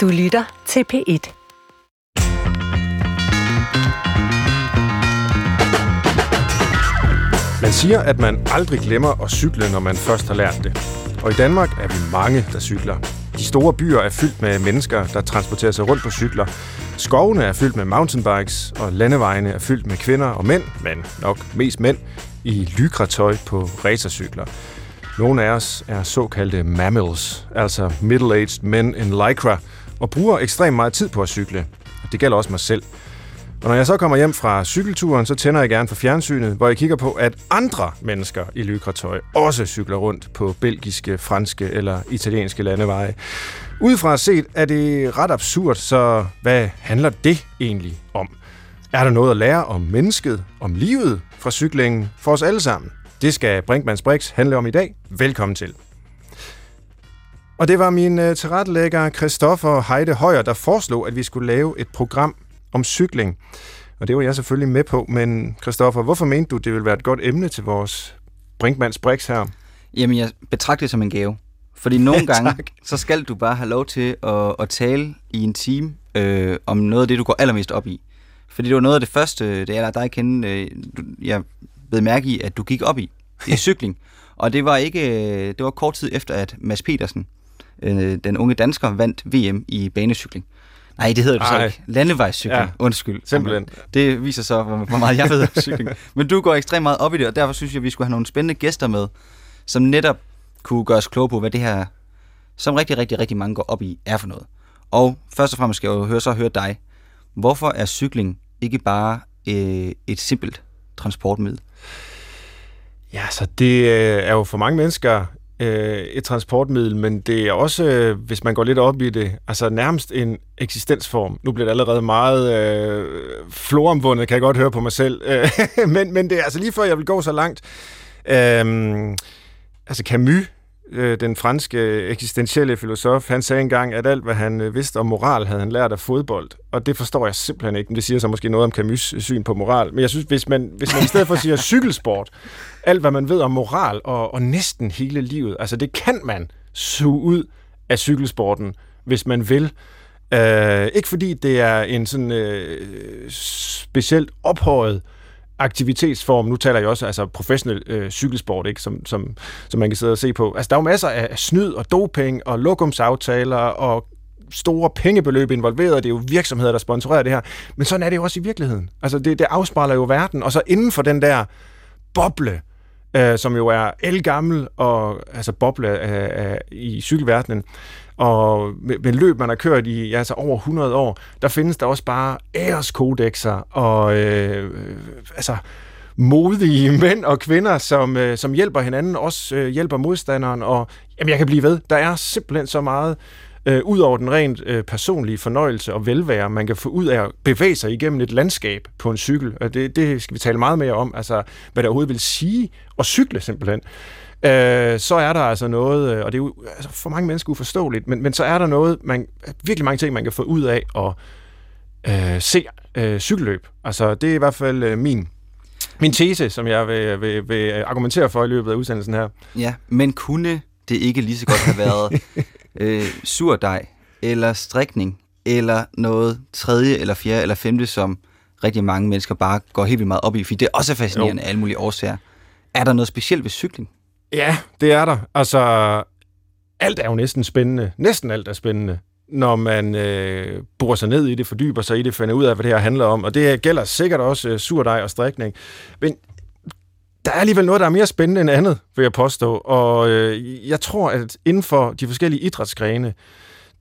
Du lytter til P1. Man siger, at man aldrig glemmer at cykle, når man først har lært det. Og i Danmark er vi mange, der cykler. De store byer er fyldt med mennesker, der transporterer sig rundt på cykler. Skovene er fyldt med mountainbikes, og landevejene er fyldt med kvinder og mænd, men nok mest mænd, i lykretøj på racercykler. Nogle af os er såkaldte mammals, altså middle-aged men in lycra, og bruger ekstremt meget tid på at cykle. Det gælder også mig selv. Og når jeg så kommer hjem fra cykelturen, så tænder jeg gerne for fjernsynet, hvor jeg kigger på, at andre mennesker i lykretøj også cykler rundt på belgiske, franske eller italienske landeveje. Udefra set er det ret absurd, så hvad handler det egentlig om? Er der noget at lære om mennesket, om livet fra cyklingen for os alle sammen? Det skal Brinkmanns Brix handle om i dag. Velkommen til. Og det var min uh, tilrettelægger Christoffer Heide Højer, der foreslog, at vi skulle lave et program om cykling. Og det var jeg selvfølgelig med på, men Christoffer, hvorfor mente du, det ville være et godt emne til vores Brinkmanns Brix her? Jamen, jeg betragter det som en gave. Fordi nogle gange, så skal du bare have lov til at, at tale i en time øh, om noget af det, du går allermest op i. Fordi det var noget af det første, det er dig kende, øh, jeg ved mærke i, at du gik op i. Er cykling. Og det var ikke, øh, det var kort tid efter, at Mads Petersen, øh, den unge dansker, vandt VM i banecykling. Nej, det hedder det så ikke. Landevejscykling. Ja, Undskyld. Simpelthen. Det viser så, hvor meget jeg ved om cykling. Men du går ekstremt meget op i det, og derfor synes jeg, vi skulle have nogle spændende gæster med, som netop kunne gøre os kloge på, hvad det her, som rigtig, rigtig, rigtig mange går op i, er for noget. Og først og fremmest skal jeg jo høre, så høre dig. Hvorfor er cykling ikke bare øh, et simpelt transportmiddel? Ja, så det øh, er jo for mange mennesker øh, et transportmiddel, men det er også, øh, hvis man går lidt op i det, altså nærmest en eksistensform. Nu bliver det allerede meget øh, floromvundet, kan jeg godt høre på mig selv. Øh, men, men det er altså lige før, jeg vil gå så langt. Øh, altså Camus, øh, den franske eksistentielle filosof, han sagde engang, at alt, hvad han øh, vidste om moral, havde han lært af fodbold. Og det forstår jeg simpelthen ikke. Det siger så måske noget om Camus' syn på moral. Men jeg synes, hvis man, hvis man i stedet for siger cykelsport, alt, hvad man ved om moral og, og næsten hele livet, altså det kan man suge ud af cykelsporten, hvis man vil. Uh, ikke fordi det er en sådan uh, specielt ophøjet uh, aktivitetsform. Nu taler jeg også altså professionel øh, cykelsport, ikke? Som, som, som man kan sidde og se på. Altså, der er jo masser af snyd og doping og lokumsaftaler og store pengebeløb involveret. Det er jo virksomheder, der sponsorerer det her. Men sådan er det jo også i virkeligheden. Altså, det, det afspejler jo verden. Og så inden for den der boble, øh, som jo er elgammel og altså boble øh, øh, i cykelverdenen, og med, med løb, man har kørt i ja, altså over 100 år, der findes der også bare æreskodexer og øh, altså modige mænd og kvinder, som, øh, som hjælper hinanden, også øh, hjælper modstanderen, og jamen, jeg kan blive ved. Der er simpelthen så meget øh, ud over den rent øh, personlige fornøjelse og velvære, man kan få ud af at bevæge sig igennem et landskab på en cykel. Og det, det skal vi tale meget mere om, altså hvad det overhovedet vil sige at cykle simpelthen øh, så er der altså noget, øh, og det er jo altså, for mange mennesker uforståeligt, men, men så er der noget, man, virkelig mange ting, man kan få ud af at øh, se øh, cykelløb. Altså, det er i hvert fald øh, min min tese, som jeg vil, vil, vil argumentere for i løbet af udsendelsen her. Ja, men kunne det ikke lige så godt have været øh, surdej, eller strikning, eller noget tredje, eller fjerde, eller femte, som rigtig mange mennesker bare går helt vildt meget op i, fordi det er også fascinerende af alle mulige årsager. Er der noget specielt ved cykling? Ja, det er der. Altså, alt er jo næsten spændende. Næsten alt er spændende, når man øh, borer sig ned i det, fordyber sig i det, finder ud af, hvad det her handler om. Og det gælder sikkert også øh, surdej og strikning. Men der er alligevel noget, der er mere spændende end andet, vil jeg påstå. Og øh, jeg tror, at inden for de forskellige idrætsgrene,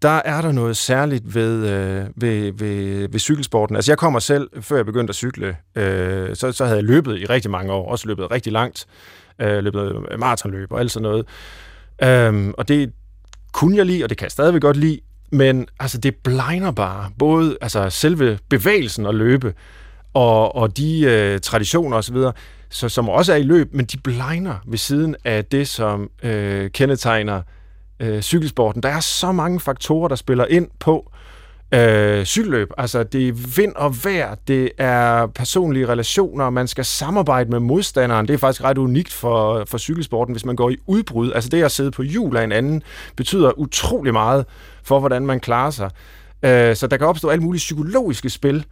der er der noget særligt ved, øh, ved, ved, ved cykelsporten. Altså jeg kommer selv, før jeg begyndte at cykle, øh, så, så havde jeg løbet i rigtig mange år, også løbet rigtig langt øh, løbet maratonløb og alt sådan noget. Øhm, og det kunne jeg lide, og det kan jeg stadigvæk godt lide, men altså, det blinder bare. Både altså, selve bevægelsen at løbe, og, og de øh, traditioner osv., så, som også er i løb, men de blinder ved siden af det, som øh, kendetegner øh, cykelsporten. Der er så mange faktorer, der spiller ind på, øh, cykelløb. Altså, det er vind og vejr, det er personlige relationer, man skal samarbejde med modstanderen. Det er faktisk ret unikt for, for cykelsporten, hvis man går i udbrud. Altså, det at sidde på hjul af en anden, betyder utrolig meget for, hvordan man klarer sig. Øh, så der kan opstå alle mulige psykologiske spil,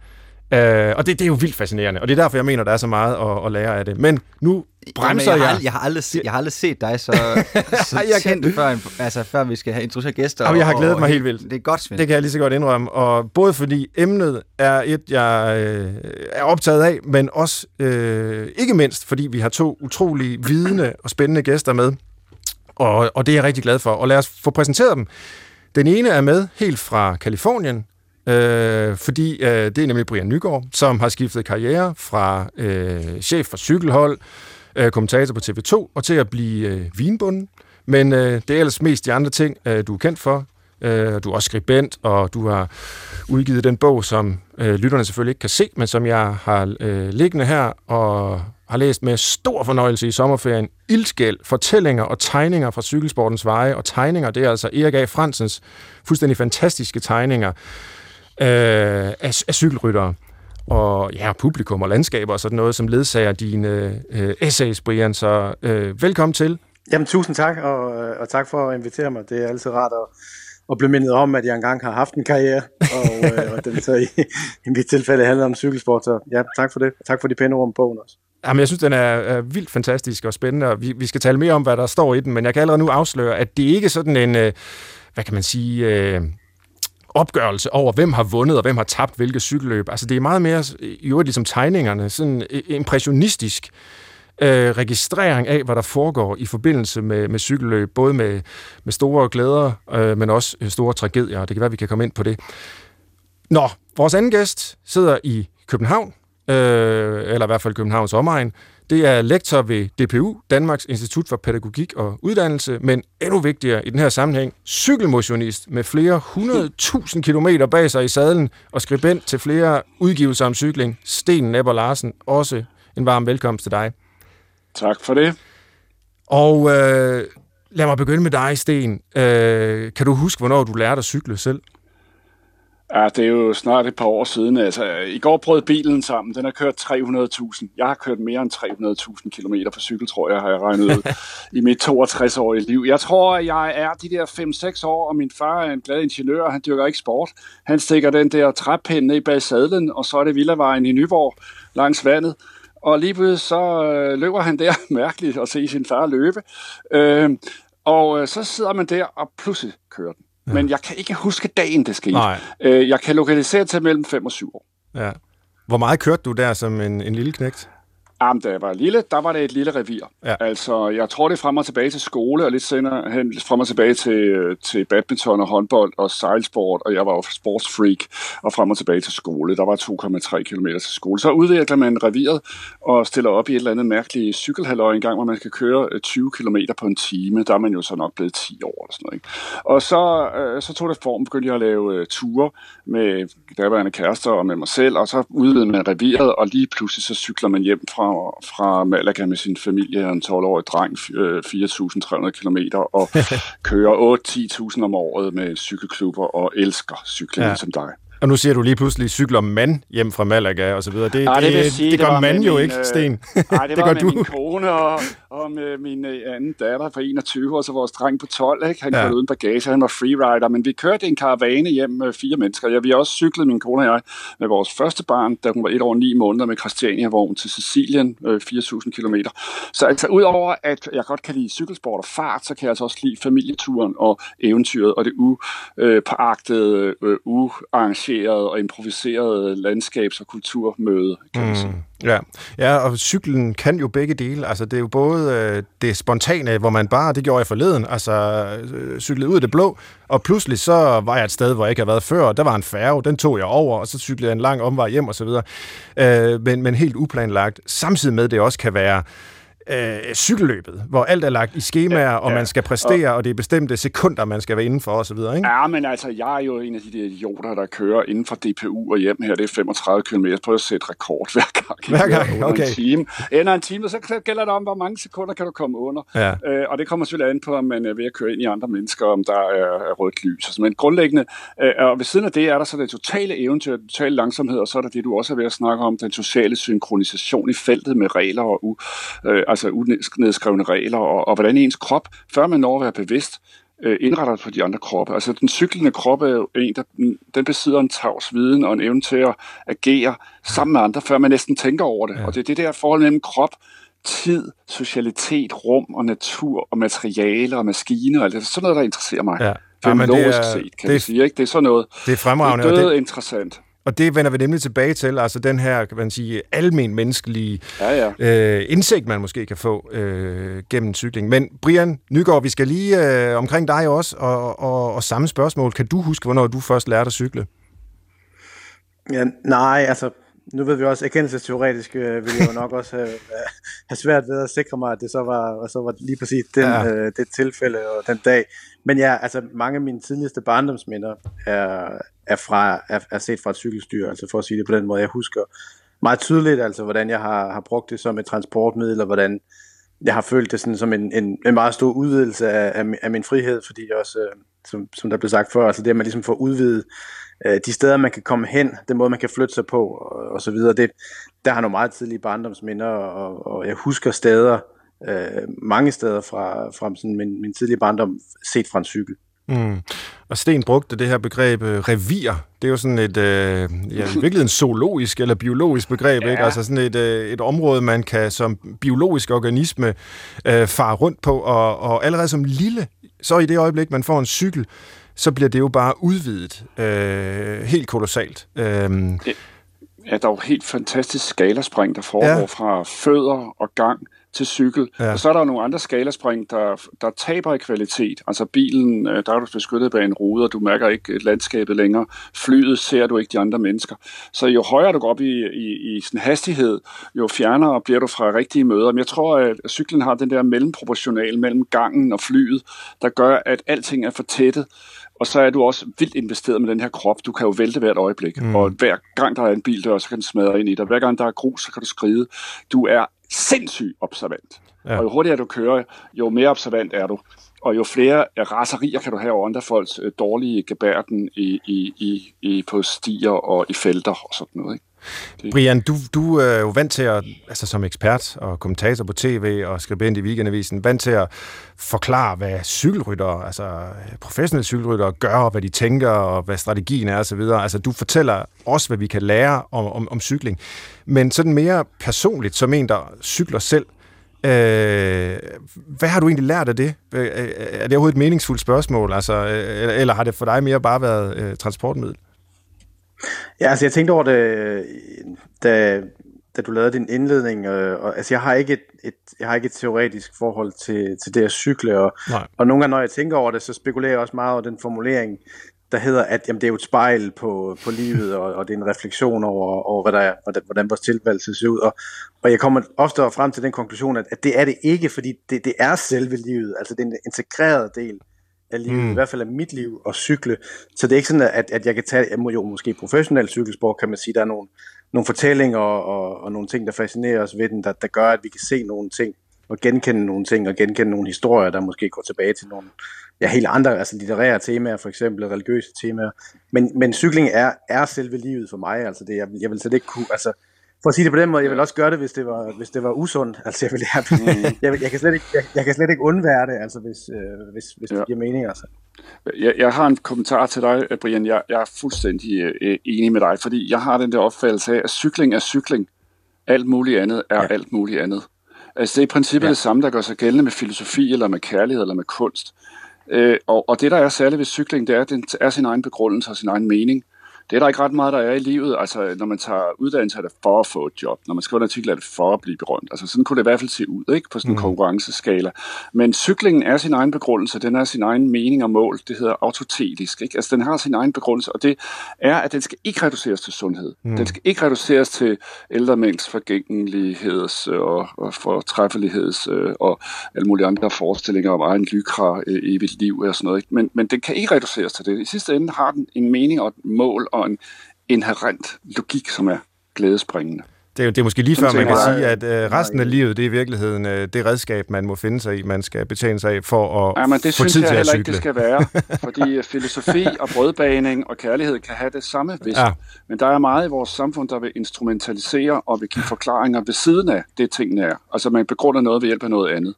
Øh, og det, det er jo vildt fascinerende, og det er derfor, jeg mener, der er så meget at, at lære af det. Men nu bremser Jamen, jeg. Har, jeg, har aldrig, jeg har aldrig set dig så, så jeg tændt, kan... før, altså, før vi skal have introduceret gæster. Jamen, jeg har glædet og, mig helt vildt. Det er godt, Svend. Det kan jeg lige så godt indrømme. Og både fordi emnet er et, jeg øh, er optaget af, men også øh, ikke mindst, fordi vi har to utrolig vidende og spændende gæster med. Og, og det er jeg rigtig glad for. Og lad os få præsenteret dem. Den ene er med helt fra Kalifornien, øh, fordi øh, det er nemlig Brian Nygaard, som har skiftet karriere fra øh, chef for cykelhold, øh, kommentator på TV2, og til at blive øh, vinbunden. Men øh, det er ellers mest de andre ting, øh, du er kendt for. Øh, du er også skribent, og du har udgivet den bog, som øh, lytterne selvfølgelig ikke kan se, men som jeg har øh, liggende her, og har læst med stor fornøjelse i sommerferien. Ildskæld, fortællinger og tegninger fra cykelsportens veje, og tegninger, det er altså Erik A. Fransens fuldstændig fantastiske tegninger, øh, af, af cykelryttere og ja, publikum og landskaber og sådan noget, som ledsager dine øh, essays, Brian. Så øh, velkommen til. Jamen, tusind tak, og, og tak for at invitere mig. Det er altid rart at, at blive mindet om, at jeg engang har haft en karriere, og, øh, og den så i, i mit tilfælde handler om cykelsport. Så ja, tak for det. Tak for de pæne ord om bogen også. Jamen, jeg synes, den er, er vildt fantastisk og spændende, og vi, vi skal tale mere om, hvad der står i den, men jeg kan allerede nu afsløre, at det ikke er sådan en, øh, hvad kan man sige... Øh, opgørelse over, hvem har vundet og hvem har tabt hvilket cykelløb. Altså det er meget mere, i øvrigt ligesom tegningerne, sådan impressionistisk øh, registrering af, hvad der foregår i forbindelse med, med cykelløb, både med, med store glæder, øh, men også øh, store tragedier. Det kan være, vi kan komme ind på det. Nå, vores anden gæst sidder i København, øh, eller i hvert fald Københavns omegn, det er lektor ved DPU, Danmarks Institut for Pædagogik og Uddannelse, men endnu vigtigere i den her sammenhæng, cykelmotionist med flere hundredtusind kilometer bag sig i sadlen og skribent til flere udgivelser om cykling. Sten Nepper Larsen, også en varm velkomst til dig. Tak for det. Og øh, lad mig begynde med dig, Sten. Øh, kan du huske, hvornår du lærte at cykle selv? Ja, det er jo snart et par år siden. Altså, I går brød bilen sammen. Den har kørt 300.000. Jeg har kørt mere end 300.000 km på cykel, tror jeg, har jeg regnet ud, i mit 62-årige liv. Jeg tror, at jeg er de der 5-6 år, og min far er en glad ingeniør, og han dyrker ikke sport. Han stikker den der træpind ned bag sadlen, og så er det Villavejen i Nyborg langs vandet. Og lige pludselig så øh, løber han der mærkeligt at se sin far løbe. Øh, og øh, så sidder man der, og pludselig kører den. Ja. Men jeg kan ikke huske dagen, det skete. Nej. Øh, jeg kan lokalisere til mellem 5 og 7 år. Ja. Hvor meget kørte du der som en, en lille knægt? Jamen, da jeg var lille, der var det et lille revir. Ja. Altså, jeg tror, det er frem og tilbage til skole, og lidt senere hen frem og tilbage til, til badminton og håndbold og sejlsport, og jeg var jo sportsfreak, og frem og tilbage til skole. Der var 2,3 km til skole. Så udvikler man reviret og stiller op i et eller andet mærkeligt cykelhalløj en gang, hvor man kan køre 20 øh, km på en time. Der er man jo så nok blevet 10 år eller sådan noget. Ikke? Og så, øh, så tog det form, begyndte jeg at lave uh, ture med daværende kærester og med mig selv, og så udvidede man reviret, og lige pludselig så cykler man hjem fra fra Malaga med sin familie, en 12-årig dreng, 4.300 km, og kører 8-10.000 om året med cykelklubber og elsker cykling ja. som dig. Og nu siger du lige pludselig, cykler mand hjem fra Malaga og så videre. Det, Ej, det, det, sige, det, det gør man jo min, ikke, øh, Sten. Nej, det, det var med du. min kone og, og med min øh, anden datter på 21, og så vores dreng på 12. Ikke? Han ja. kørte uden bagage, han var freerider, men vi kørte en karavane hjem med fire mennesker. Ja, vi har også cyklet, min kone og jeg, med vores første barn, da hun var et år ni måneder med Christiania-vogn til Sicilien, øh, 4.000 km. Så altså, udover at jeg godt kan lide cykelsport og fart, så kan jeg altså også lide familieturen og eventyret og det upåagtede, øh, uarrangerede og improviserede landskabs- og kulturmøde, kan man mm. sige. Ja. ja, og cyklen kan jo begge dele. Altså, det er jo både øh, det spontane, hvor man bare, det gjorde jeg forleden, altså øh, cyklede ud af det blå, og pludselig så var jeg et sted, hvor jeg ikke havde været før, og der var en færge, den tog jeg over, og så cyklede jeg en lang omvej hjem og så videre. Øh, men, men helt uplanlagt. Samtidig med, det også kan være øh, cykelløbet, hvor alt er lagt i skemaer, ja, og man skal præstere, og, og det er bestemte sekunder, man skal være inden for osv., ikke? Ja, men altså, jeg er jo en af de der idioter, der kører inden for DPU og hjem her. Det er 35 km. Jeg prøver at sætte rekord hver gang. Hver gang, okay. En time. Ender en time, så gælder det om, hvor mange sekunder kan du komme under. Ja. Øh, og det kommer selvfølgelig an på, om man er ved at køre ind i andre mennesker, om der er, er rødt lys. Altså, men grundlæggende, øh, og ved siden af det er der så det totale eventyr, totale langsomhed, og så er der det, du også er ved at snakke om, den sociale synkronisation i feltet med regler og u, øh, altså unedskrevne regler, og, og hvordan ens krop, før man når at være bevidst, øh, indretter på de andre kroppe. Altså den cyklende krop er jo en, der den besidder en tavs viden og en evne til at agere sammen med andre, før man næsten tænker over det. Ja. Og det er det der forhold mellem krop, tid, socialitet, rum og natur og materialer og maskiner. Altså, det er sådan noget, der interesserer mig. Ja. Filmologisk ja, det set, kan det, sige. Ikke? Det er sådan noget. Det er fremragende. Det er død interessant. Og det vender vi nemlig tilbage til, altså den her, kan man sige, almen menneskelige ja, ja. Øh, indsigt, man måske kan få øh, gennem cykling. Men Brian Nygaard, vi skal lige øh, omkring dig også, og, og, og samme spørgsmål. Kan du huske, hvornår du først lærte at cykle? Ja, nej, altså nu ved vi også, erkendelsesteoretisk øh, vil jeg jo nok også have, have svært ved at sikre mig, at det så var, så var lige præcis den, ja. øh, det tilfælde og den dag. Men ja, altså mange af mine tidligste barndomsminder er, er, fra, er, er set fra et cykelstyr, altså for at sige det på den måde. Jeg husker meget tydeligt, altså hvordan jeg har, har brugt det som et transportmiddel, og hvordan jeg har følt det sådan som en, en, en meget stor udvidelse af, af, af min frihed, fordi også, øh, som, som der blev sagt før, altså det, at man ligesom får udvidet øh, de steder, man kan komme hen, den måde, man kan flytte sig på, og, og så videre. Det, der har nogle meget tidlige barndomsminder, og, og jeg husker steder, øh, mange steder fra, fra sådan min, min tidlige barndom, set fra en cykel. Mm. Og Sten brugte det her begreb øh, revir. Det er jo sådan et, øh, ja, virkelig en zoologisk eller biologisk begreb, ja. ikke? Altså sådan et, øh, et område, man kan som biologisk organisme øh, fare rundt på, og, og allerede som lille, så i det øjeblik, man får en cykel, så bliver det jo bare udvidet øh, helt kolossalt. Øh, ja, der er jo helt fantastisk skalaspring, der foregår ja. fra fødder og gang til cykel. Ja. Og så er der nogle andre skalaspring, der, der taber i kvalitet. Altså bilen, øh, der er du beskyttet bag en rude, og du mærker ikke landskabet længere. Flyet ser du ikke de andre mennesker. Så jo højere du går op i, i, i sådan hastighed, jo fjernere bliver du fra rigtige møder. Men jeg tror, at cyklen har den der mellemproportional mellem gangen og flyet, der gør, at alting er for tættet. Og så er du også vildt investeret med den her krop. Du kan jo vælte hvert øjeblik. Mm. Og hver gang der er en bil der, så kan den smadre ind i dig. Hver gang der er grus, så kan du skride. Du er sindssygt observant. Ja. Og jo hurtigere du kører, jo mere observant er du. Og jo flere raserier kan du have over andre folks øh, dårlige gebærden i, i, i, i, på stier og i felter og sådan noget. Ikke? Det. Brian, du, du er jo vant til at, altså som ekspert og kommentator på tv og skribent i Weekendavisen, vant til at forklare, hvad cykelryttere, altså øh, professionelle cykelryttere gør, og hvad de tænker, og hvad strategien er osv. Altså du fortæller også, hvad vi kan lære om, om, om cykling. Men sådan mere personligt, som en, der cykler selv, Øh, hvad har du egentlig lært af det? Øh, øh, er det overhovedet et meningsfuldt spørgsmål, altså, eller har det for dig mere bare været øh, transportmiddel? Ja, altså jeg tænkte over det, da, da du lavede din indledning, øh, og altså jeg har ikke et, et, jeg har ikke et teoretisk forhold til, til det at cykle, og, og nogle gange når jeg tænker over det, så spekulerer jeg også meget over den formulering, der hedder, at jamen, det er jo et spejl på, på livet, og, og det er en refleksion over, over hvad der er, hvordan, hvordan vores tilværelse ser ud. Og, og jeg kommer ofte frem til den konklusion, at, at det er det ikke, fordi det, det er selve livet. Altså det er en integreret del af livet, mm. i hvert fald af mit liv, at cykle. Så det er ikke sådan, at, at jeg kan tage, jeg må jo måske professionel cykelsport, kan man sige, der er nogle, nogle fortællinger og, og, og nogle ting, der fascinerer os ved den, der, der gør, at vi kan se nogle ting, og genkende nogle ting, og genkende nogle historier, der måske går tilbage til nogle ja, helt andre, altså litterære temaer, for eksempel religiøse temaer. Men, men cykling er, er selve livet for mig, altså det, jeg, jeg vil slet ikke kunne, altså for at sige det på den måde, jeg vil også gøre det, hvis det var, hvis det var usundt. Altså, jeg, vil, jeg, mm. jeg, jeg, kan slet ikke, jeg, jeg kan slet ikke undvære det, altså, hvis, øh, hvis, hvis ja. det giver mening. Altså. Jeg, jeg har en kommentar til dig, Brian. Jeg, jeg er fuldstændig øh, enig med dig, fordi jeg har den der opfattelse af, at cykling er cykling. Alt muligt andet er ja. alt muligt andet. Altså, det er i princippet ja. det samme, der gør sig gældende med filosofi, eller med kærlighed, eller med kunst. Øh, og, og det, der er særligt ved cykling, det er, at den er sin egen begrundelse og sin egen mening. Det er der ikke ret meget, der er i livet. Altså, når man tager uddannelse, er det for at få et job. Når man skriver en artikel, er det for at blive berømt. Altså, sådan kunne det i hvert fald se ud, ikke? På sådan en mm. konkurrenceskala. Men cyklingen er sin egen begrundelse. Den er sin egen mening og mål. Det hedder autotetisk, ikke? Altså, den har sin egen begrundelse, og det er, at den skal ikke reduceres til sundhed. Mm. Den skal ikke reduceres til ældre mænds forgængeligheds og, og fortræffeligheds øh, og alle mulige andre forestillinger om egen lykra, øh, evigt liv og sådan noget. Ikke? Men, men den kan ikke reduceres til det. I sidste ende har den en mening og et mål og en inherent logik, som er glædespringende. Det er, det er måske lige før, man kan sige, at øh, resten af livet, det er i virkeligheden øh, det redskab, man må finde sig i, man skal betjene sig af for at ja, men det få synes tid jeg til heller at ikke, cykle. det skal være. Fordi filosofi og brødbaning og kærlighed kan have det samme vist. Ja. Men der er meget i vores samfund, der vil instrumentalisere og vil give forklaringer ved siden af det, tingene er. Altså man begrunder noget ved hjælp af noget andet.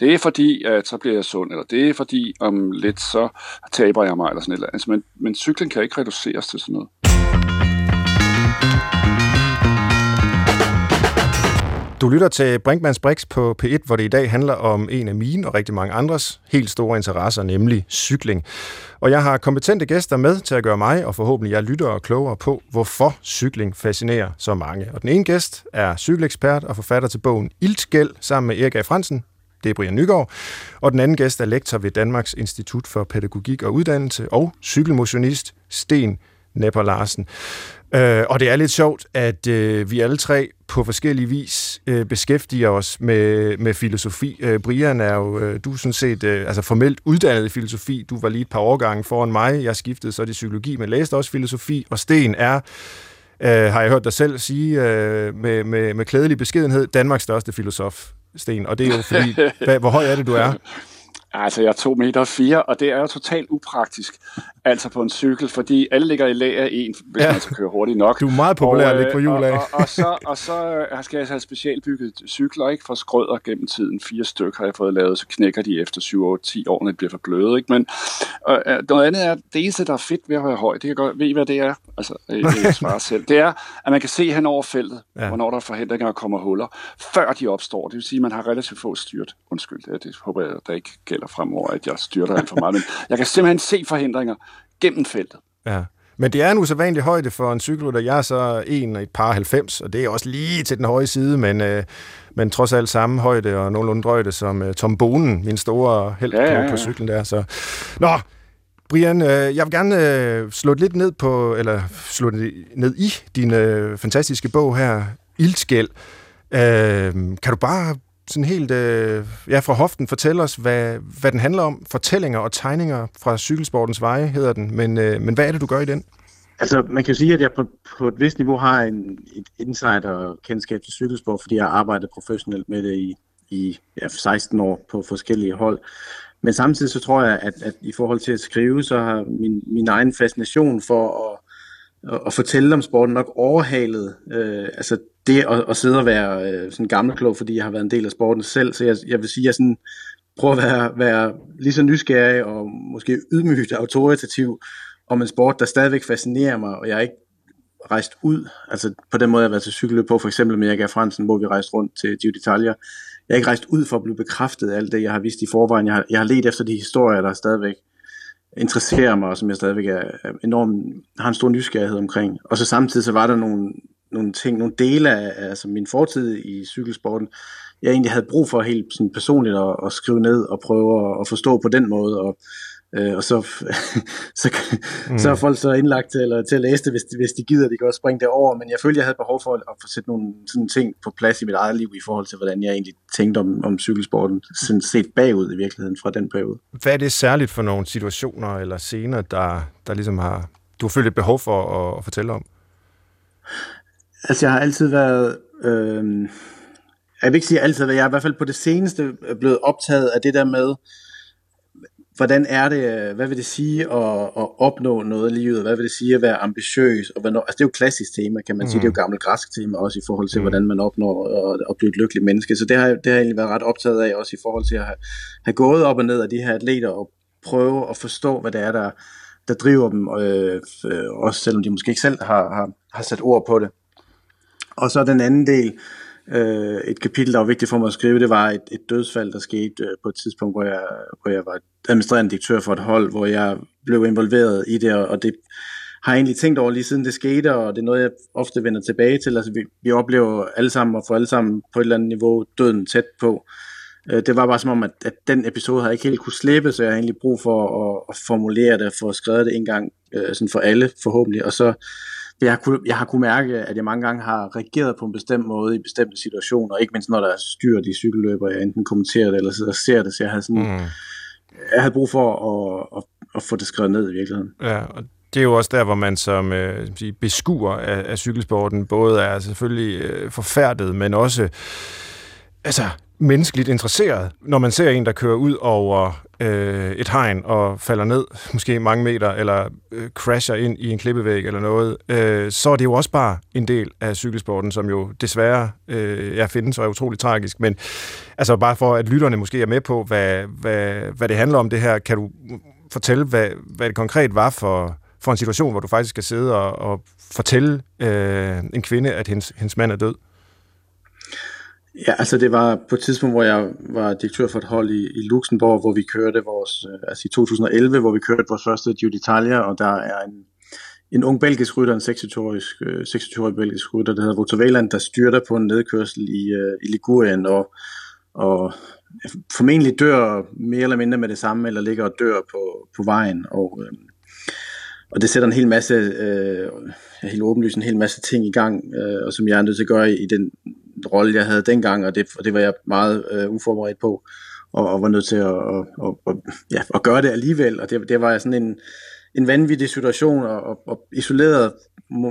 Det er fordi, at så bliver jeg sund, eller det er fordi, om lidt så taber jeg mig, eller sådan et eller andet. Altså, men, men cyklen kan ikke reduceres til sådan noget. Du lytter til Brinkmanns Brix på P1, hvor det i dag handler om en af mine og rigtig mange andres helt store interesser, nemlig cykling. Og jeg har kompetente gæster med til at gøre mig og forhåbentlig jeg lytter og klogere på, hvorfor cykling fascinerer så mange. Og den ene gæst er cykelekspert og forfatter til bogen Iltgæld sammen med Erik A. Fransen. Det er Brian Nygaard. Og den anden gæst er lektor ved Danmarks Institut for Pædagogik og Uddannelse og cykelmotionist Sten Nepper Larsen. Øh, og det er lidt sjovt, at øh, vi alle tre på forskellige vis øh, beskæftiger os med, med filosofi. Øh, Brian er jo, øh, du er sådan set øh, altså formelt uddannet i filosofi. Du var lige et par årgange foran mig. Jeg skiftede så til psykologi, men læste også filosofi. Og Sten er, øh, har jeg hørt dig selv sige øh, med, med, med klædelig beskedenhed, Danmarks største filosof, Sten. Og det er jo fordi, hvad, hvor høj er det, du er? Altså, jeg er to meter fire, og det er jo totalt upraktisk, altså på en cykel, fordi alle ligger i lag af en, hvis Ja. man så kører hurtigt nok. Du er meget populær Og, lidt på øh, hjul af. Og, og, og, så, og så øh, skal jeg have specialbygget cykler, ikke? For skrøder gennem tiden. Fire stykker har jeg fået lavet, så knækker de efter 7, 8, 10 år, når de bliver for bløde, ikke? Men øh, øh, noget andet er, det eneste, der er fedt ved at være høj, det kan godt, ved I, hvad det er? Altså, øh, jeg svarer selv. Det er, at man kan se hen over feltet, ja. hvornår der er forhindringer og kommer huller, før de opstår. Det vil sige, at man har relativt få styrt. Undskyld, det, det håber jeg, der ikke gælder fremover, at jeg styrter alt for meget. Men jeg kan simpelthen se forhindringer gennem feltet. Ja. Men det er en usædvanlig højde for en cykelrytter. Jeg er så en og et par 90, og det er også lige til den høje side, men, øh, men trods alt samme højde og nogenlunde drøjde som øh, Tom Bonen, min store held Ja, ja, på, ja. på cyklen der. Så. Nå, Brian, øh, jeg vil gerne øh, slå lidt ned på, eller slå ned i din øh, fantastiske bog her, Ildskæld. Øh, kan du bare sådan helt øh, ja, fra hoften fortælle os, hvad, hvad den handler om? Fortællinger og tegninger fra cykelsportens veje hedder den, men, øh, men hvad er det, du gør i den? Altså, man kan jo sige, at jeg på, på et vist niveau har en, et og kendskab til cykelsport, fordi jeg har arbejdet professionelt med det i, i ja, 16 år på forskellige hold. Men samtidig så tror jeg, at, at i forhold til at skrive, så har min, min egen fascination for at, at, at fortælle om sporten nok overhalet. Øh, altså det at, at sidde og være øh, sådan gammelklog, fordi jeg har været en del af sporten selv. Så jeg, jeg vil sige, at jeg sådan prøver at være, være lige så nysgerrig og måske ydmygt autoritativ om en sport, der stadigvæk fascinerer mig, og jeg er ikke rejst ud, altså på den måde, jeg har været til cykelløb på, for eksempel med Erik Fransen, hvor vi rejste rundt til Gio d'Italia. Jeg er ikke rejst ud for at blive bekræftet af alt det, jeg har vidst i forvejen. Jeg har, jeg har let efter de historier, der stadigvæk interesserer mig, og som jeg stadigvæk er er enormt, har en stor nysgerrighed omkring. Og så samtidig så var der nogle, nogle ting, nogle dele af altså min fortid i cykelsporten, jeg egentlig havde brug for helt sådan personligt at, at skrive ned og prøve at, at forstå på den måde, og Øh, og så, så, mm. så er folk så indlagt til, eller, til at læse det, hvis, de- hvis de gider, de kan også springe det over. Men jeg følte, jeg havde behov for at, at få sætte nogle sådan ting på plads i mit eget liv, i forhold til, hvordan jeg egentlig tænkte om, om cykelsporten, sådan set bagud i virkeligheden fra den periode. Hvad er det særligt for nogle situationer eller scener, der, der ligesom har, du har følt et behov for at, at fortælle om? Altså, jeg har altid været... Øh, jeg vil ikke sige altid, men jeg er i hvert fald på det seneste blevet optaget af det der med, hvordan er det, hvad vil det sige at, at opnå noget i livet, hvad vil det sige at være ambitiøs, og hvornår, altså det er jo klassisk tema, kan man sige, det er jo et gammelt græsk tema også i forhold til, hvordan man opnår at, at blive et lykkeligt menneske, så det har, det har jeg egentlig været ret optaget af, også i forhold til at have, have gået op og ned af de her atleter, og prøve at forstå, hvad det er, der, der driver dem, øh, øh, også selvom de måske ikke selv har, har, har sat ord på det. Og så den anden del, øh, Øh, et kapitel, der var vigtigt for mig at skrive, det var et, et dødsfald, der skete øh, på et tidspunkt, hvor jeg, hvor jeg var administrerende direktør for et hold, hvor jeg blev involveret i det, og det har jeg egentlig tænkt over lige siden det skete, og det er noget, jeg ofte vender tilbage til. Altså, vi, vi oplever alle sammen, og får alle sammen på et eller andet niveau døden tæt på. Øh, det var bare som om, at, at den episode har jeg ikke helt kunne slippe, så jeg har egentlig brug for at, at formulere det, for at skrive det en gang øh, sådan for alle forhåbentlig. Og så jeg har, jeg har kunne mærke, at jeg mange gange har reageret på en bestemt måde i bestemte situationer, ikke mindst når der er styrt i cykelløber, jeg enten kommenterer det eller sidder og ser det, så jeg havde sådan, mm. jeg havde brug for at, at, at få det skrevet ned i virkeligheden. Ja, og det er jo også der, hvor man som øh, beskuer af, af cykelsporten både er selvfølgelig øh, forfærdet, men også altså, menneskeligt interesseret, når man ser en, der kører ud over øh, et hegn og falder ned, måske mange meter, eller øh, crasher ind i en klippevæg eller noget, øh, så er det jo også bare en del af cykelsporten, som jo desværre øh, jeg findes og er utrolig tragisk. Men altså bare for, at lytterne måske er med på, hvad, hvad, hvad det handler om det her, kan du fortælle, hvad, hvad det konkret var for, for en situation, hvor du faktisk skal sidde og, og fortælle øh, en kvinde, at hendes, hendes mand er død? Ja, altså det var på et tidspunkt, hvor jeg var direktør for et hold i, i Luxembourg, hvor vi kørte vores, øh, altså i 2011, hvor vi kørte vores første Giro d'Italia, og der er en, en ung belgisk rytter, en 26-årig, 26-årig øh, belgisk rytter, der hedder Wout Weiland, der styrter på en nedkørsel i, øh, i Ligurien, og, og formentlig dør mere eller mindre med det samme, eller ligger og dør på, på vejen, og, og det sætter en hel masse, øh, helt åbenlyst en hel masse ting i gang, øh, og som jeg er nødt til at gøre i, i den rolle, jeg havde dengang, og det, og det var jeg meget øh, uforberedt på, og, og var nødt til at, og, og, og, ja, at gøre det alligevel, og det, det var sådan en, en vanvittig situation, og, og, og isoleret,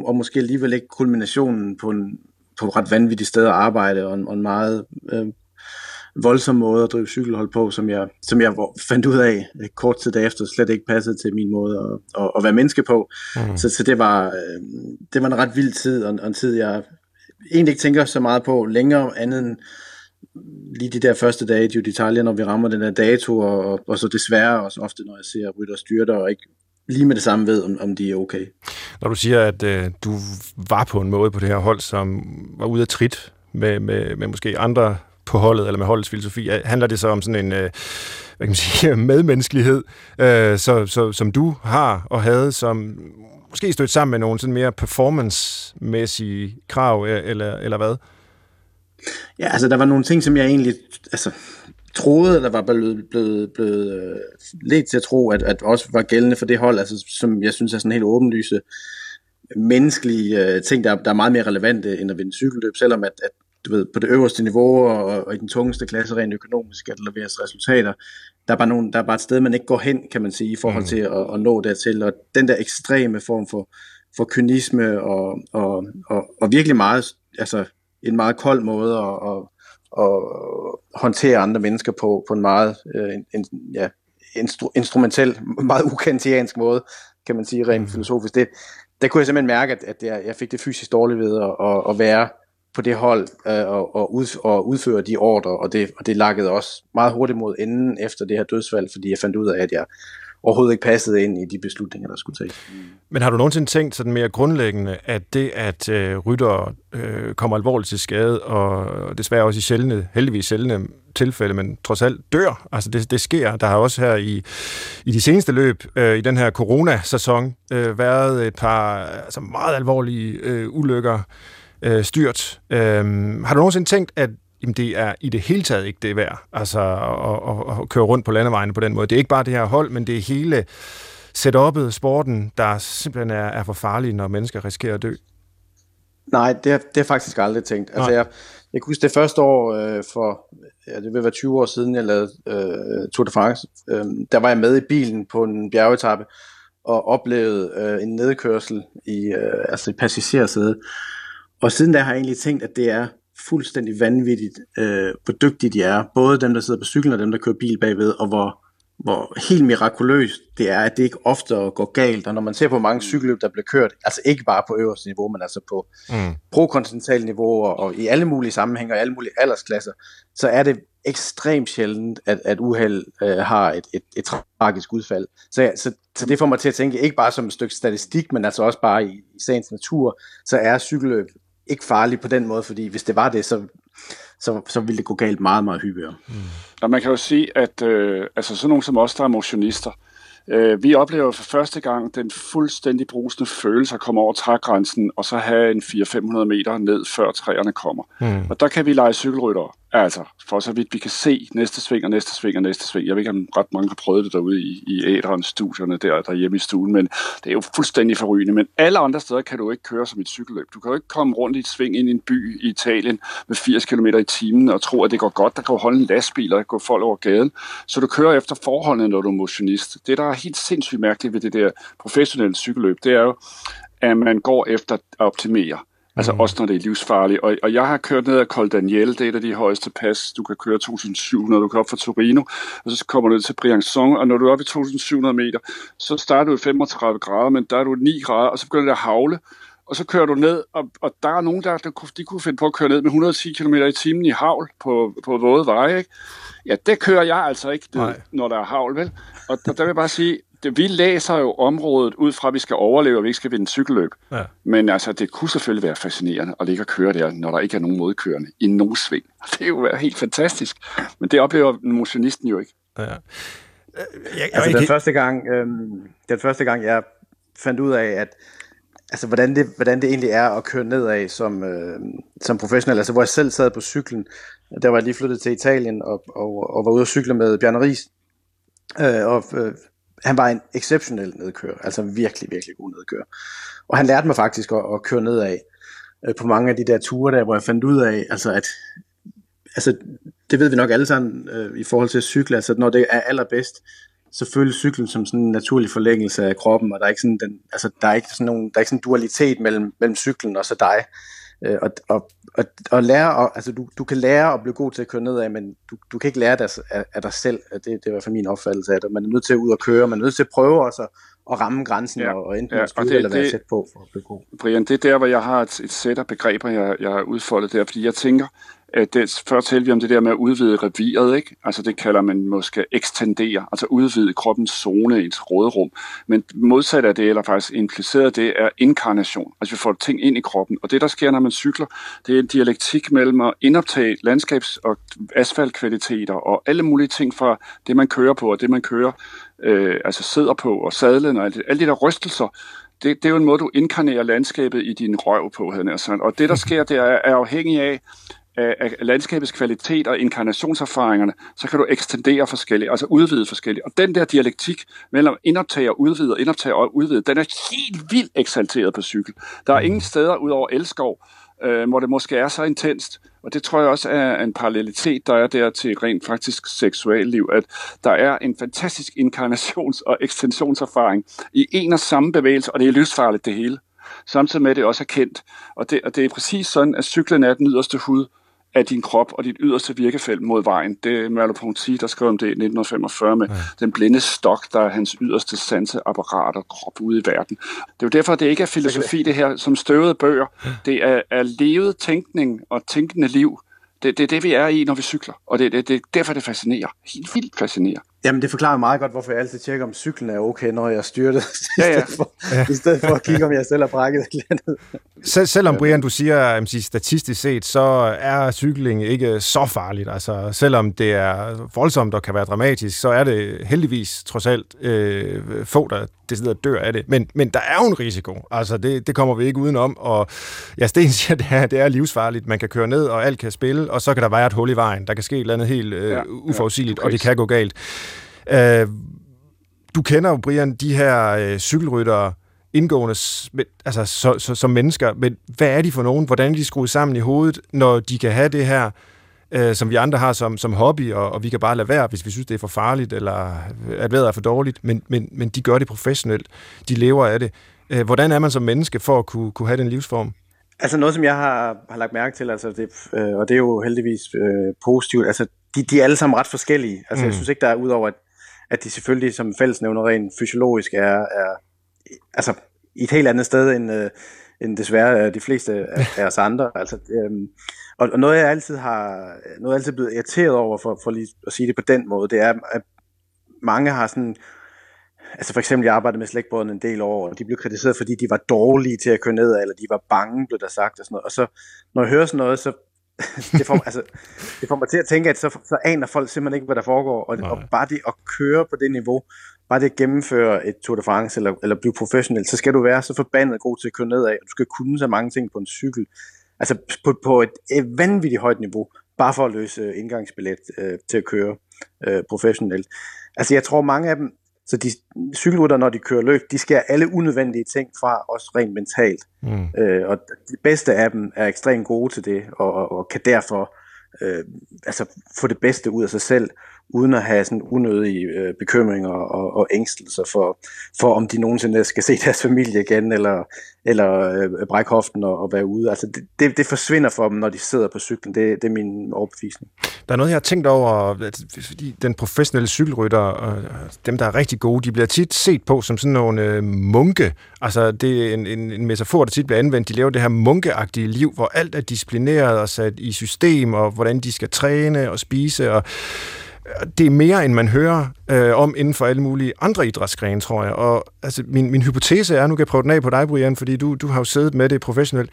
og måske alligevel ikke kulminationen på en på et ret vanvittigt sted at arbejde, og en, og en meget øh, voldsom måde at drive cykelhold på, som jeg, som jeg fandt ud af øh, kort tid efter, slet ikke passede til min måde at, at, at være menneske på. Mm. Så, så det, var, øh, det var en ret vild tid, og, og en tid, jeg egentlig ikke tænker så meget på længere, andet end lige de der første dage i Giro d'Italia, når vi rammer den der dato, og, og så desværre også ofte, når jeg ser rytter styrter, og ikke lige med det samme ved, om, om de er okay. Når du siger, at øh, du var på en måde på det her hold, som var ude af trit med, med, med måske andre på holdet, eller med holdets filosofi, handler det så om sådan en øh, hvad kan man sige, medmenneskelighed, øh, så, så, som du har og havde, som måske stødt sammen med nogle sådan mere performance-mæssige krav, øh, eller, eller hvad? Ja, altså der var nogle ting, som jeg egentlig altså, troede, der var blevet, blevet, blevet øh, uh, let til at tro, at, at også var gældende for det hold, altså, som jeg synes er sådan helt åbenlyse menneskelige øh, ting, der, der er meget mere relevante end at vinde cykelløb, selvom at, at du ved, på det øverste niveau og, og i den tungeste klasse rent økonomisk, at leveres resultater, der er, bare nogle, der er bare et sted, man ikke går hen, kan man sige, i forhold mm. til at, at nå dertil. Og den der ekstreme form for, for kynisme og, og, og, og virkelig meget, altså en meget kold måde at, at, at håndtere andre mennesker på, på en meget øh, en, ja, instru, instrumentel, meget ukantiansk måde, kan man sige, rent mm. filosofisk. Det, der kunne jeg simpelthen mærke, at, at jeg, jeg fik det fysisk dårligt ved at, at, at være på det hold øh, og, og, ud, og udføre de ordre, og det, og det lakkede også meget hurtigt mod enden efter det her dødsfald, fordi jeg fandt ud af, at jeg overhovedet ikke passede ind i de beslutninger, der skulle tages. Men har du nogensinde tænkt sådan mere grundlæggende, at det, at øh, rytter øh, kommer alvorligt til skade, og desværre også i sjældne, heldigvis sjældne tilfælde, men trods alt dør, altså det, det sker. Der har også her i, i de seneste løb, øh, i den her corona-sæson, øh, været et par altså meget alvorlige øh, ulykker, øh, styrt. Øh, har du nogensinde tænkt, at jamen, det er i det hele taget ikke det værd, altså at, at, at køre rundt på landevejene på den måde? Det er ikke bare det her hold, men det er hele setup'et, sporten, der simpelthen er, er for farlig, når mennesker risikerer at dø. Nej, det har, det har faktisk aldrig tænkt. Altså, jeg, jeg kan huske det første år øh, for, ja, det vil være 20 år siden, jeg lavede øh, Tour de France. Øh, der var jeg med i bilen på en bjergetappe og oplevede øh, en nedkørsel i, øh, altså i passagersædet. Og siden da har jeg egentlig tænkt, at det er fuldstændig vanvittigt, øh, hvor dygtige de er. Både dem, der sidder på cyklen og dem, der kører bil bagved, og hvor, hvor helt mirakuløst det er, at det ikke ofte går galt. Og når man ser på mange cykelløb, der bliver kørt, altså ikke bare på øverste niveau, men altså på mm. pro-kontinentale niveau og, og i alle mulige sammenhænge og i alle mulige aldersklasser, så er det ekstremt sjældent, at, at uheld øh, har et, et, et tragisk udfald. Så, ja, så, så det får mig til at tænke, ikke bare som et stykke statistik, men altså også bare i, i sagens natur, så er cykelløb ikke farlig på den måde, fordi hvis det var det, så, så, så ville det gå galt meget, meget hyppigere. Mm. Og man kan jo sige, at øh, altså sådan nogle som os, der er motionister, Øh, vi oplever for første gang den fuldstændig brusende følelse at komme over trægrænsen, og så have en 400-500 meter ned, før træerne kommer. Mm. Og der kan vi lege cykelrytter. Altså, for så vidt vi kan se næste sving og næste sving og næste sving. Jeg ved ikke, om ret mange har prøvet det derude i, i æderen studierne der, der hjemme i stuen, men det er jo fuldstændig forrygende. Men alle andre steder kan du ikke køre som et cykelløb. Du kan jo ikke komme rundt i et sving ind i en by i Italien med 80 km i timen og tro, at det går godt. Der kan jo holde en lastbil og gå folk over gaden. Så du kører efter forholdene, når du er motionist. Det, der er helt sindssygt mærkeligt ved det der professionelle cykelløb, det er jo, at man går efter at optimere. Altså mm. også når det er livsfarligt. Og, og jeg har kørt ned ad Col Daniel, det er et af de højeste pas. Du kan køre 2700, du kan op fra Torino, og så kommer du ned til Briançon, og når du er oppe i 2700 meter, så starter du i 35 grader, men der er du 9 grader, og så begynder det at havle, og så kører du ned, og, og der er nogen, der, der de kunne finde på at køre ned med 110 km i timen i havl på, på våde veje, ikke? Ja, det kører jeg altså ikke, det, når der er havl, vel? Og der, der vil jeg bare sige, vi læser jo området ud fra, at vi skal overleve, og vi ikke skal vinde cykelløb. Ja. Men altså, det kunne selvfølgelig være fascinerende at ligge og køre der, når der ikke er nogen modkørende i nogen sving. Det er jo helt fantastisk. Men det oplever motionisten jo ikke. Ja. Jeg, jeg, altså, den, første gang, øh, den første gang, jeg fandt ud af, at altså, hvordan, det, hvordan det egentlig er at køre nedad som, øh, som professionel, altså hvor jeg selv sad på cyklen, der var jeg lige flyttet til Italien og, og, og var ude at cykle med Bjarne Ries, øh, og øh, han var en exceptionel nedkører, altså virkelig, virkelig god nedkører. Og han lærte mig faktisk at, at køre nedad øh, på mange af de der ture der, hvor jeg fandt ud af, altså at, altså det ved vi nok alle sammen øh, i forhold til at cykle, altså når det er allerbedst, så føles cyklen som sådan en naturlig forlængelse af kroppen, og der er ikke sådan, den, altså, der er ikke sådan, nogen, der er ikke sådan dualitet mellem, mellem cyklen og så dig. Øh, og, og, og, og lære, og, altså du, du kan lære at blive god til at køre nedad, men du, du kan ikke lære det af, af dig selv. Det, det er i hvert fald min opfattelse af det. Man er nødt til at ud og køre, man er nødt til at prøve også at, at ramme grænsen ja, og, og enten ja, styre det, eller være tæt på for at blive god. Brian, det er der, hvor jeg har et, et sæt af begreber, jeg, jeg har udfoldet der, fordi jeg tænker, Øh, det, før talte vi om det der med at udvide reviret, ikke? Altså det kalder man måske ekstendere, altså udvide kroppens zone i et råderum. Men modsat af det, eller faktisk impliceret det, er inkarnation. Altså vi får ting ind i kroppen. Og det, der sker, når man cykler, det er en dialektik mellem at indoptage landskabs- og asfaltkvaliteter og alle mulige ting fra det, man kører på og det, man kører, øh, altså sidder på og sadlen og alle, alle de der rystelser, det, det er jo en måde, du inkarnerer landskabet i din røv på, havde jeg sagt. Og det, der sker, det er, er afhængig af, af, af landskabets kvalitet og inkarnationserfaringerne, så kan du ekstendere forskellige, altså udvide forskellige. Og den der dialektik mellem indoptage og udvide, indoptage og udvide, den er helt vildt eksalteret på cykel. Der er ingen steder ud over elskov, øh, hvor det måske er så intenst. Og det tror jeg også er en parallelitet, der er der til rent faktisk seksualliv, at der er en fantastisk inkarnations- og ekstensionserfaring i en og samme bevægelse, og det er livsfarligt det hele samtidig med at det også er kendt. Og det, og det er præcis sådan, at cyklen er den yderste hud af din krop og dit yderste virkefelt mod vejen. Det er Merleau-Ponty, der skrev om det i 1945 med ja. den blinde stok, der er hans yderste sanseapparat og krop ude i verden. Det er jo derfor, at det ikke er filosofi, det her som støvede bøger. Det er, er levet tænkning og tænkende liv. Det, det er det, vi er i, når vi cykler. Og det, det, det derfor, det fascinerer. Helt vildt fascinerer. Jamen, det forklarer meget godt, hvorfor jeg altid tjekker, om cyklen er okay, når jeg styrer det, ja, ja. i, stedet for, ja. i stedet for at kigge, om jeg selv har brækket et eller andet. Sel- selvom, Brian, du siger, at statistisk set, så er cykling ikke så farligt. Altså, selvom det er voldsomt og kan være dramatisk, så er det heldigvis trods alt øh, få, der decideret dør af det. Men, men der er jo en risiko. Altså, det, det kommer vi ikke udenom. Og ja, Sten siger, det er, det er livsfarligt. Man kan køre ned, og alt kan spille, og så kan der være et hul i vejen. Der kan ske et eller andet helt øh, ja, uforudsigeligt, ja, og det kan gå galt. Øh, du kender jo, Brian, de her øh, cykelryttere indgående altså, så, så, som mennesker, men hvad er de for nogen? Hvordan er de skruet sammen i hovedet, når de kan have det her, øh, som vi andre har som, som hobby, og, og vi kan bare lade være, hvis vi synes, det er for farligt, eller at vejret er for dårligt, men, men, men de gør det professionelt. De lever af det. Øh, hvordan er man som menneske for at kunne, kunne have den livsform? Altså noget, som jeg har, har lagt mærke til, altså det, øh, og det er jo heldigvis øh, positivt, altså de, de er alle sammen ret forskellige. Altså mm. jeg synes ikke, der er udover, at, at de selvfølgelig som fællesnævner rent fysiologisk er, er altså i et helt andet sted end, øh, end desværre de fleste af, af os andre. Altså, øh, og, og noget jeg altid har, noget jeg altid blevet irriteret over, for, for lige at sige det på den måde, det er, at mange har sådan altså for eksempel, jeg arbejdede med slægtbåden en del år, og de blev kritiseret, fordi de var dårlige til at køre ned, eller de var bange, blev der sagt, og sådan noget. Og så, når jeg hører sådan noget, så det, får, altså, det får mig til at tænke, at så, så aner folk simpelthen ikke, hvad der foregår, og, og bare det at køre på det niveau, bare det at gennemføre et Tour de France, eller, eller blive professionel, så skal du være så forbandet god til at køre nedad, og du skal kunne så mange ting på en cykel, altså på, på et, et vanvittigt højt niveau, bare for at løse indgangsbillet øh, til at køre øh, professionelt. Altså jeg tror mange af dem, så de cykelrytter, når de kører løb, de skal alle unødvendige ting fra, også rent mentalt. Mm. Øh, og de bedste af dem er ekstremt gode til det, og, og, og kan derfor øh, altså få det bedste ud af sig selv, uden at have sådan unødige øh, bekymringer og, og ængstelser for, for, om de nogensinde skal se deres familie igen, eller, eller øh, brække hoften og, og være ude. Altså det, det, det forsvinder for dem, når de sidder på cyklen. Det, det er min overbevisning. Der er noget, jeg har tænkt over, fordi den professionelle cykelrytter, og dem, der er rigtig gode, de bliver tit set på som sådan nogle øh, munke. Altså det er en, en, en metafor, der tit bliver anvendt. De lever det her munkeagtige liv, hvor alt er disciplineret og sat i system, og hvordan de skal træne og spise, og det er mere, end man hører øh, om inden for alle mulige andre idrætsgrene, tror jeg. Og altså, min, min hypotese er, nu kan jeg prøve den af på dig, Brian, fordi du, du har jo siddet med det professionelt.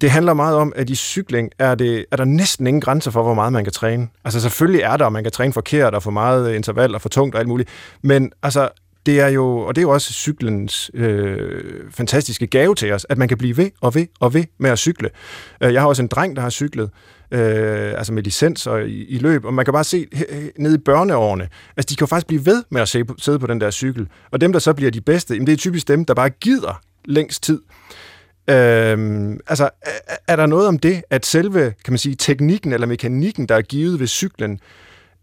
Det handler meget om, at i cykling er, det, er der næsten ingen grænser for, hvor meget man kan træne. Altså selvfølgelig er der, og man kan træne forkert og for meget interval og for tungt og alt muligt. Men altså, det er jo, og det er jo også cyklens øh, fantastiske gave til os, at man kan blive ved og ved og ved med at cykle. Øh, jeg har også en dreng, der har cyklet, øh, altså med licens og i, i løb, og man kan bare se ned i børneårene, altså de kan jo faktisk blive ved med at se, sidde på den der cykel, og dem, der så bliver de bedste, jamen det er typisk dem, der bare gider længst tid. Øhm, altså, er, er der noget om det, at selve, kan man sige, teknikken eller mekanikken, der er givet ved cyklen,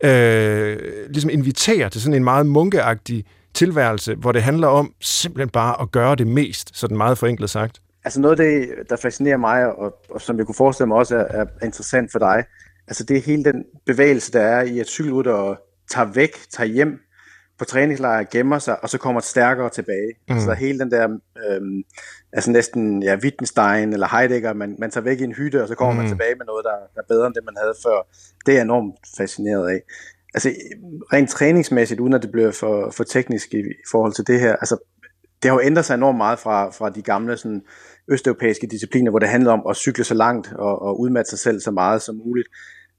øh, ligesom inviterer til sådan en meget munkeagtig tilværelse, hvor det handler om simpelthen bare at gøre det mest, sådan meget forenklet sagt? Altså noget af det, der fascinerer mig, og, og som jeg kunne forestille mig også er, er interessant for dig, altså det er hele den bevægelse, der er i, at cykelrytter tager væk, tager hjem på træningslejr, gemmer sig, og så kommer stærkere tilbage. Mm. Altså hele den der, øhm, altså næsten ja, Wittgenstein eller Heidegger, man, man tager væk i en hytte, og så kommer mm. man tilbage med noget, der, der er bedre end det, man havde før. Det er jeg enormt fascineret af altså rent træningsmæssigt, uden at det bliver for, for teknisk i, i forhold til det her, altså det har jo ændret sig enormt meget fra, fra de gamle sådan, østeuropæiske discipliner, hvor det handlede om at cykle så langt og, og udmatte sig selv så meget som muligt.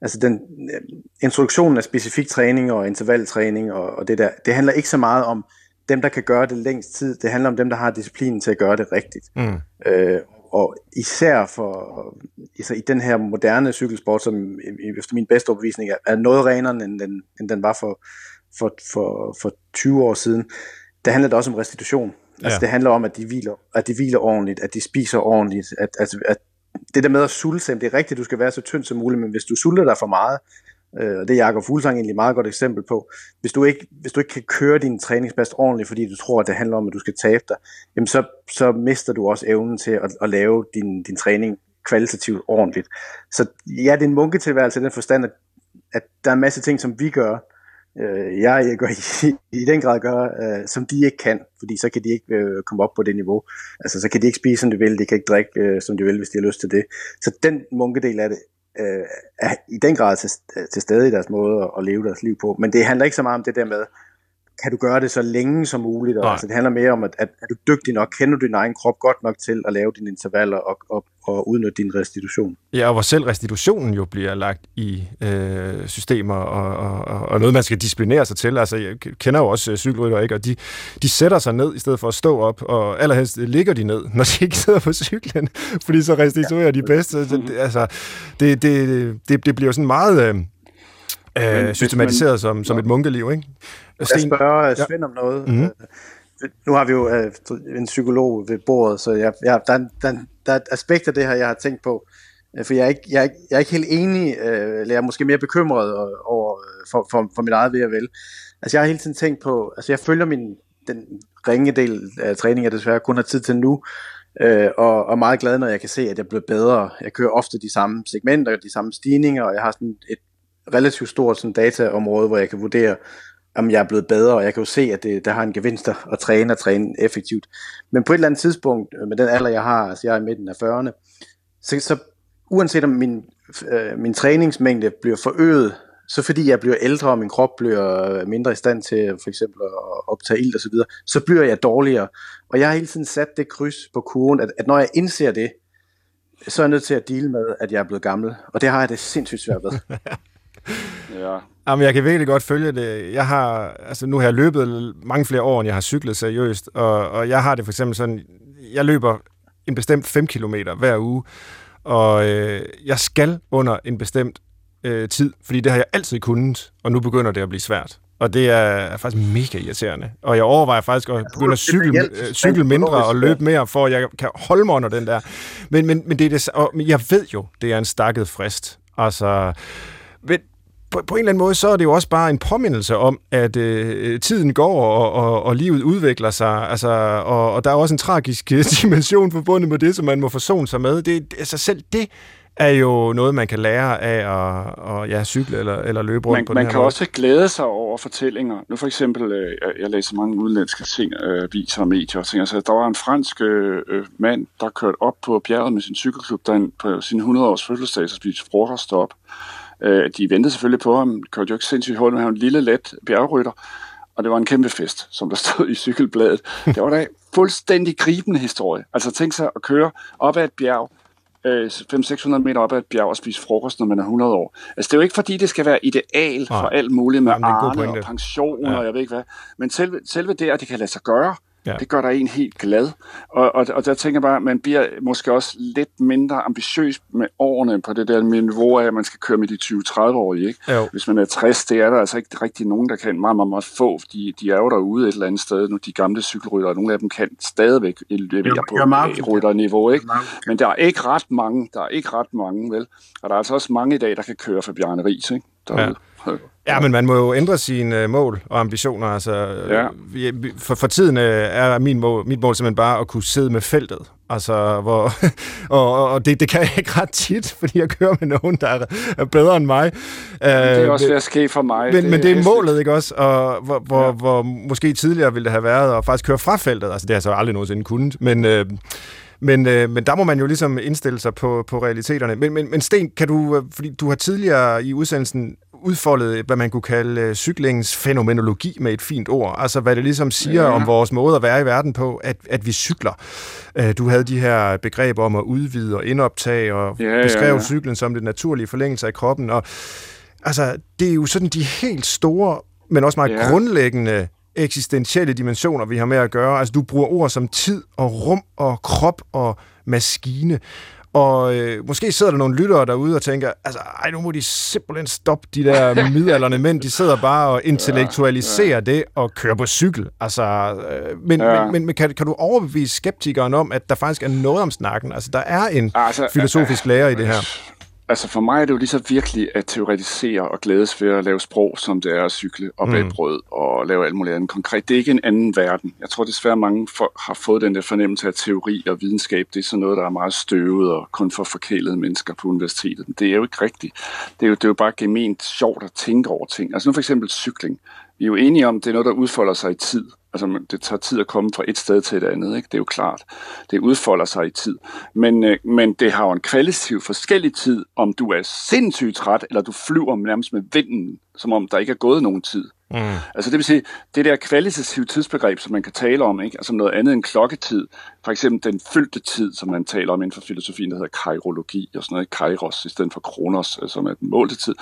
Altså den øh, introduktionen af specifik træning og intervaltræning og, og det der, det handler ikke så meget om dem, der kan gøre det længst tid. Det handler om dem, der har disciplinen til at gøre det rigtigt. Mm. Øh, og især for især i den her moderne cykelsport, som efter min bedste overbevisning er, er noget renere, end den, end den var for, for, for, for 20 år siden, det handler det også om restitution. Ja. Altså det handler om, at de hviler, at de hviler ordentligt, at de spiser ordentligt, at, at, at det der med at sulte, det er rigtigt, du skal være så tynd som muligt, men hvis du sulter dig for meget, Øh, og det er Jakob Fuglsang egentlig et meget godt eksempel på. Hvis du ikke, hvis du ikke kan køre din træningsbast ordentligt, fordi du tror, at det handler om, at du skal tabe dig, jamen så, så mister du også evnen til at, at lave din, din træning kvalitativt ordentligt. Så ja, det er en munketilværelse i den forstand, at, at der er en masse ting, som vi gør, øh, jeg, jeg gør i, i den grad gør, øh, som de ikke kan, fordi så kan de ikke øh, komme op på det niveau. Altså så kan de ikke spise, som de vil, de kan ikke drikke, øh, som de vil, hvis de har lyst til det. Så den munkedel af det øh, er i den grad til, til stede i deres måde at leve deres liv på. Men det handler ikke så meget om det der med, kan du gøre det så længe som muligt? Og, altså, det handler mere om, at, at er du dygtig nok, kender du din egen krop godt nok til at lave dine intervaller og, og, og udnytte din restitution. Ja, og hvor selv restitutionen jo bliver lagt i øh, systemer og, og, og noget, man skal disciplinere sig til. Altså, jeg kender jo også øh, cykelrytter, ikke? og de, de sætter sig ned i stedet for at stå op, og allerhelst ligger de ned, når de ikke sidder på cyklen, fordi så restituerer ja. de bedst. Det, altså, det, det, det, det bliver jo sådan meget... Øh, øh, systematiseret man, som, som et munkeliv, ikke? Jeg skal spørge Svend ja. om noget. Mm-hmm. Nu har vi jo øh, en psykolog ved bordet, så jeg, jeg, der, der, der er et aspekt af det her, jeg har tænkt på. Øh, for jeg er ikke, jeg, jeg er ikke helt enig, øh, eller jeg er måske mere bekymret over, for, for, for mit eget ved vel. Altså jeg har hele tiden tænkt på, altså jeg følger min, den ringe del af træning, jeg desværre kun har tid til nu, øh, og, og meget glad, når jeg kan se, at jeg bliver bedre. Jeg kører ofte de samme segmenter, de samme stigninger, og jeg har sådan et relativt stort sådan dataområde, hvor jeg kan vurdere, om jeg er blevet bedre, og jeg kan jo se, at det, der har en gevinst at træne og træne effektivt. Men på et eller andet tidspunkt, øh, med den alder, jeg har, altså jeg er i midten af 40'erne, så, så uanset om min, øh, min træningsmængde bliver forøget, så fordi jeg bliver ældre, og min krop bliver mindre i stand til for eksempel at optage ild og så videre, så bliver jeg dårligere. Og jeg har hele tiden sat det kryds på kurven, at, at når jeg indser det, så er jeg nødt til at dele med, at jeg er blevet gammel, og det har jeg det sindssygt svært ved. ja. Jamen, jeg kan virkelig godt følge det. Jeg har, altså nu har jeg løbet mange flere år, end jeg har cyklet seriøst, og, og jeg har det for eksempel sådan, jeg løber en bestemt 5 km hver uge, og øh, jeg skal under en bestemt øh, tid, fordi det har jeg altid kunnet, og nu begynder det at blive svært. Og det er faktisk mega irriterende. Og jeg overvejer faktisk at begynde at cykle, øh, cykle mindre og løbe mere, for at jeg kan holde mig under den der. Men, men, men det er det, og jeg ved jo, det er en stakket frist. Altså, men på, på en eller anden måde, så er det jo også bare en påmindelse om, at øh, tiden går, og, og, og livet udvikler sig, altså, og, og der er også en tragisk dimension forbundet med det, som man må forsone sig med. Det, altså selv det er jo noget, man kan lære af at, at ja, cykle eller, eller løbe rundt man, på man den kan måde. også glæde sig over fortællinger. Nu for eksempel, øh, jeg læser mange udenlandske ting, øh, viser og medier og ting. Altså, der var en fransk øh, mand, der kørte op på bjerget med sin cykelklub, der på sin 100-års fødselsdag, så spiste frokost op. Øh, de ventede selvfølgelig på ham, kørte jo ikke sindssygt hurtigt, men han var en lille, let bjergrytter. Og det var en kæmpe fest, som der stod i cykelbladet. Det var da fuldstændig gribende historie. Altså tænk sig at køre op ad et bjerg, 500-600 meter op ad et bjerg og spise frokost, når man er 100 år. Altså, det er jo ikke, fordi det skal være ideal for alt muligt med Arne og pension ja. og jeg ved ikke hvad. Men selve, selve det, at det kan lade sig gøre, Ja. Det gør der en helt glad. Og, og, og der tænker jeg bare, at man bliver måske også lidt mindre ambitiøs med årene på det der niveau af, at man skal køre med de 20-30-årige. Ikke? Jo. Hvis man er 60, det er der altså ikke rigtig nogen, der kan. Meget, meget, meget få. De, de er jo derude et eller andet sted nu, de gamle cykelryttere. Nogle af dem kan stadigvæk levere på rytterniveau. Ikke? Men der er ikke ret mange. Der er ikke ret mange, vel? Og der er altså også mange i dag, der kan køre for Bjarne Ries. Ikke? Derude. Ja. Ja, men man må jo ændre sine uh, mål og ambitioner. Altså, ja. for, for tiden uh, er min mål, mit mål simpelthen bare at kunne sidde med feltet. Altså, hvor, og, og det, det kan jeg ikke ret tit, fordi jeg kører med nogen, der er, er bedre end mig. Uh, det er også ved at ske for mig. Men det, men det er målet, ikke også? Og hvor, hvor, ja. hvor måske tidligere ville det have været at faktisk køre fra feltet. Altså, det har jeg så aldrig nogensinde kunnet. Men... Men, øh, men der må man jo ligesom indstille sig på, på realiteterne. Men, men, men Sten, kan du, fordi du har tidligere i udsendelsen udfoldet, hvad man kunne kalde øh, cyklingens fænomenologi med et fint ord. Altså hvad det ligesom siger ja. om vores måde at være i verden på, at, at vi cykler. Øh, du havde de her begreber om at udvide og indoptage, og ja, beskrev ja, ja. cyklen som det naturlige forlængelse af kroppen. Og, altså, det er jo sådan de helt store, men også meget ja. grundlæggende eksistentielle dimensioner, vi har med at gøre. Altså, du bruger ord som tid og rum og krop og maskine. Og øh, måske sidder der nogle lyttere derude og tænker, altså, ej, nu må de simpelthen stoppe de der midalderne mænd. De sidder bare og intellektualiserer ja, ja. det og kører på cykel. Altså, øh, men, ja. men, men kan, kan du overbevise skeptikeren om, at der faktisk er noget om snakken? Altså, der er en altså, filosofisk lærer i det her. Altså for mig er det jo lige så virkelig at teoretisere og glædes ved at lave sprog, som det er at cykle op mm. ad brød og lave alt muligt andet konkret. Det er ikke en anden verden. Jeg tror desværre, mange for, har fået den der fornemmelse af teori og videnskab. Det er sådan noget, der er meget støvet og kun for forkælede mennesker på universitetet. Men det er jo ikke rigtigt. Det er jo, det er jo bare gement sjovt at tænke over ting. Altså nu for eksempel cykling. Vi er jo enige om, at det er noget, der udfolder sig i tid. Altså, det tager tid at komme fra et sted til et andet, ikke? Det er jo klart. Det udfolder sig i tid. Men, øh, men det har jo en kvalitativ forskellig tid, om du er sindssygt træt, eller du flyver nærmest med vinden, som om der ikke er gået nogen tid. Mm. Altså det vil sige, det der kvalitative tidsbegreb, som man kan tale om, ikke? altså noget andet end klokketid, for eksempel den fyldte tid, som man taler om inden for filosofien, der hedder kairologi og sådan noget, kairos i stedet for kronos, øh, som er den målte tid.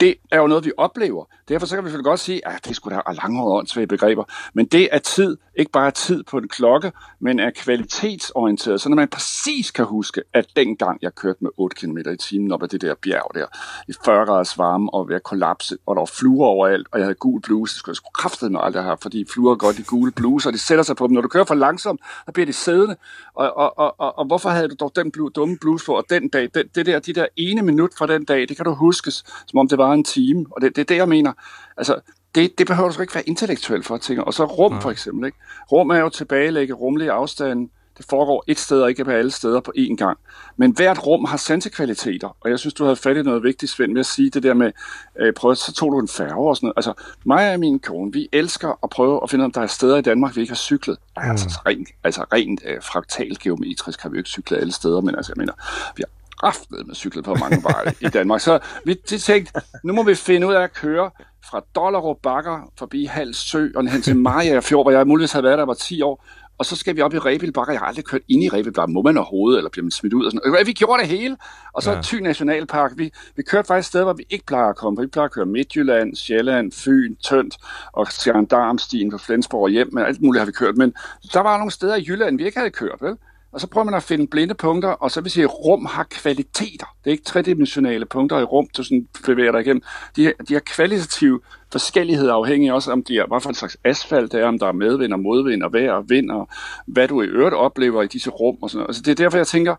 Det er jo noget, vi oplever. Derfor så kan vi selvfølgelig godt sige, at det skulle da langhårede åndssvage begreber, men det er tid, ikke bare tid på en klokke, men er kvalitetsorienteret, så når man præcis kan huske, at dengang jeg kørte med 8 km i timen op ad det der bjerg der, i 40 graders varme og ved at kollapse, og der var fluer overalt, og jeg havde gul bluse, det skulle jeg kraftet med aldrig have, fordi fluer godt i gule bluse, og de sætter sig på dem. Når du kører for langsomt, så bliver de siddende. Og, og, og, og, og hvorfor havde du dog den blu, dumme bluse på, og den dag, den, det der, de der ene minut fra den dag, det kan du huskes, som om det var en time. Og det, det er det, jeg mener. Altså, det, det behøver du ikke være intellektuel for at tænke. Og så rum for eksempel. Ikke? Rum er jo tilbagelægge rumlige afstande det foregår et sted og ikke på alle steder på én gang. Men hvert rum har sansekvaliteter, og jeg synes, du havde fat i noget vigtigt, Svend, med at sige det der med, øh, prøv, så tog du en færge og sådan noget. Altså, mig og min kone, vi elsker at prøve at finde om der er steder i Danmark, vi ikke har cyklet. Mm. Altså, rent, altså rent øh, fraktalgeometrisk har vi jo ikke cyklet alle steder, men altså, jeg mener, vi har kraftet med cyklet på mange veje i Danmark. Så vi tænkte, nu må vi finde ud af at køre fra Dollerup Bakker forbi Hals Sø og hen til Maja Fjord, hvor jeg muligvis havde været der, var 10 år, og så skal vi op i Rebild Bakker. Jeg har aldrig kørt ind i Rebild Bakker. Må man overhovedet, eller bliver man smidt ud? Og sådan. Og vi gjorde det hele. Og så ja. Thy Nationalpark. Vi, vi kørte faktisk steder, hvor vi ikke plejer at komme. Vi plejer at køre Midtjylland, Sjælland, Fyn, Tønt og Darmstien på Flensborg og hjem. Men alt muligt har vi kørt. Men der var nogle steder i Jylland, vi ikke havde kørt, vel? Og så prøver man at finde blinde punkter, og så vil sige, at rum har kvaliteter. Det er ikke tredimensionale punkter i rum, du sådan bevæger dig igennem. De, de har kvalitative forskelligheder afhængig også, om de er, hvad for en slags asfalt det er, om der er medvind og modvind og vejr og vind, og hvad du i øvrigt oplever i disse rum. Og sådan noget. Altså, det er derfor, jeg tænker,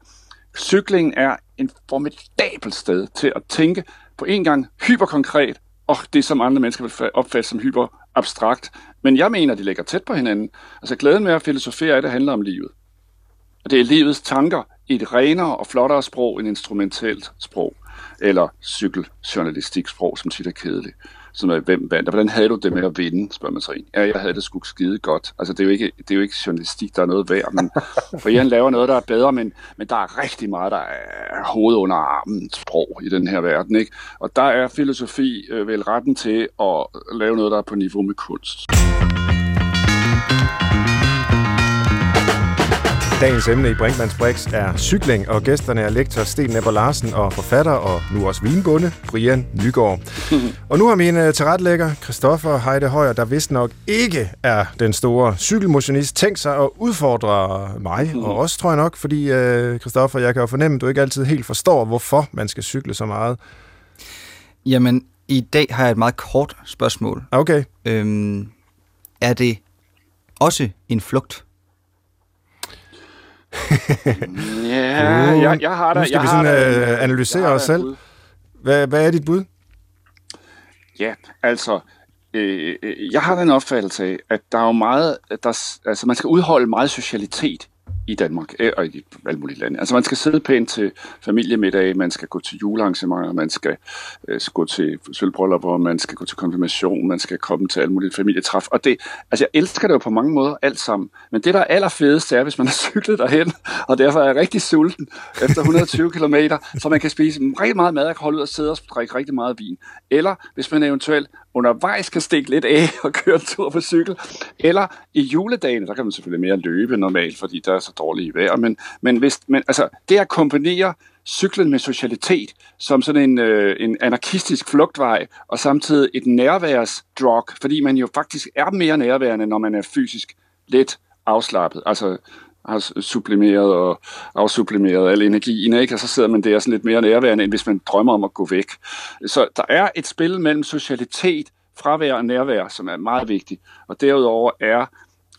cyklingen er en formidabel sted til at tænke på en gang hyperkonkret, og det, som andre mennesker vil opfatte som hyper abstrakt. Men jeg mener, de ligger tæt på hinanden. Altså glæden med at filosofere det handler om livet. Og det er livets tanker i et renere og flottere sprog end instrumentalt sprog, eller cykeljournalistiksprog, som tit er kedeligt. Som er, hvem vandt? Og hvordan havde du det med at vinde, spørger man sig en. Ja, jeg havde det sgu skide godt. Altså, det er jo ikke, det er jo ikke journalistik, der er noget værd, men for Jan laver noget, der er bedre, men, men der er rigtig meget, der er hoved under armen sprog i den her verden, ikke? Og der er filosofi øh, vel retten til at lave noget, der er på niveau med kunst. Dagens emne i Brinkmanns Brix er cykling, og gæsterne er lektor Sten Nepper Larsen og forfatter, og nu også vinbonde, Brian Nygaard. og nu har mine tilretlægger, Christoffer Heide Højer, der vist nok ikke er den store cykelmotionist, tænkt sig at udfordre mig, og også tror jeg nok, fordi uh, Christoffer, jeg kan jo fornemme, at du ikke altid helt forstår, hvorfor man skal cykle så meget. Jamen, i dag har jeg et meget kort spørgsmål. Okay. Øhm, er det også en flugt? Ja, uh, jeg, jeg har da... Nu skal jeg vi sådan da, uh, analysere os selv. Hvad, hvad er dit bud? Ja, altså, øh, jeg har den opfattelse af, at der er jo meget, der, altså man skal udholde meget socialitet i Danmark øh, og i alle mulige lande. Altså man skal sidde pænt til familiemiddag, man skal gå til julearrangementer, man skal øh, gå til sølvbryllupper, man skal gå til konfirmation, man skal komme til alle mulige familietræf. Og det, altså jeg elsker det jo på mange måder alt sammen. Men det, der er allerfedest, er, hvis man har cyklet derhen, og derfor er jeg rigtig sulten efter 120 km, så man kan spise rigtig meget mad og holde ud og sidde og drikke rigtig meget vin. Eller hvis man eventuelt undervejs kan stikke lidt af og køre en tur på cykel. Eller i juledagen, der kan man selvfølgelig mere løbe normalt, fordi der er så dårligt vejr. Men, men, hvis, men altså, det at kombinere cyklen med socialitet som sådan en, øh, en anarkistisk flugtvej, og samtidig et nærværsdrug, fordi man jo faktisk er mere nærværende, når man er fysisk lidt afslappet. Altså har sublimeret og afsublimeret al energien, ikke? og så sidder man der sådan lidt mere nærværende, end hvis man drømmer om at gå væk. Så der er et spil mellem socialitet, fravær og nærvær, som er meget vigtigt. Og derudover er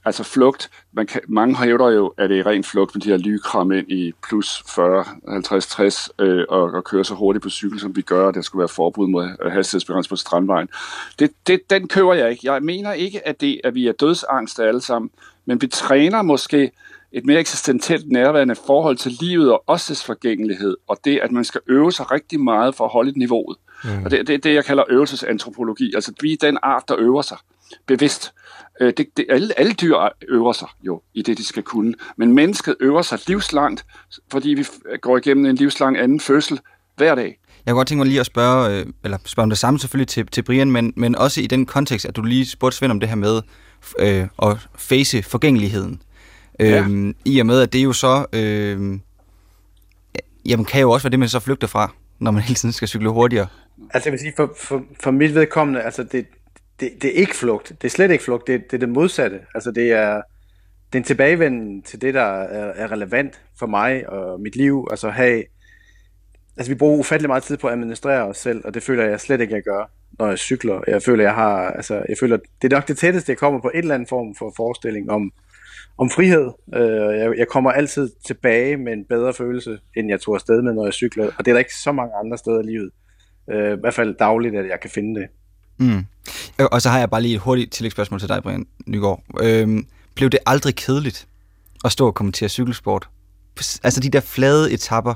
altså flugt, man kan, mange hævder jo, at det er ren flugt med de her lykram ind i plus 40, 50, 60 øh, og, og køre så hurtigt på cykel, som vi gør, og der skulle være forbud mod øh, hastighedsbegrænsning på strandvejen. Det, det, den køber jeg ikke. Jeg mener ikke, at, det, at vi er dødsangst alle sammen, men vi træner måske et mere eksistentielt nærværende forhold til livet og også forgængelighed, og det, at man skal øve sig rigtig meget for at holde et niveauet. Mm. Og det er det, det, jeg kalder øvelsesantropologi. Altså, vi er den art, der øver sig bevidst. Øh, det, det, alle, alle dyr øver sig jo i det, de skal kunne. Men mennesket øver sig livslangt, fordi vi går igennem en livslang anden fødsel hver dag. Jeg kunne godt tænke mig lige at spørge, øh, eller spørge om det samme selvfølgelig til, til Brian, men, men også i den kontekst, at du lige spurgte Svend om det her med øh, at face forgængeligheden. Ja. Øhm, I og med, at det jo så... Øh, jamen, kan jo også være det, man så flygter fra, når man hele tiden skal cykle hurtigere. Altså, jeg vil sige, for, for, for mit vedkommende, altså, det, det, det er ikke flugt. Det er slet ikke flugt. Det, det er det modsatte. Altså, det er, det er en tilbagevenden til det, der er, er relevant for mig og mit liv. Altså, have, altså, vi bruger ufattelig meget tid på at administrere os selv, og det føler jeg slet ikke, jeg gør, når jeg cykler. Jeg føler, jeg har, altså, jeg føler, det er nok det tætteste, jeg kommer på et eller andet form for forestilling om, om frihed. Øh, jeg, jeg kommer altid tilbage med en bedre følelse, end jeg tog afsted med, når jeg cykler. Og det er der ikke så mange andre steder i livet. Øh, I hvert fald dagligt, at jeg kan finde det. Mm. Øh, og så har jeg bare lige et hurtigt tillægsspørgsmål til dig, Brian Nygaard. Øh, blev det aldrig kedeligt at stå og kommentere cykelsport? Altså de der flade etapper,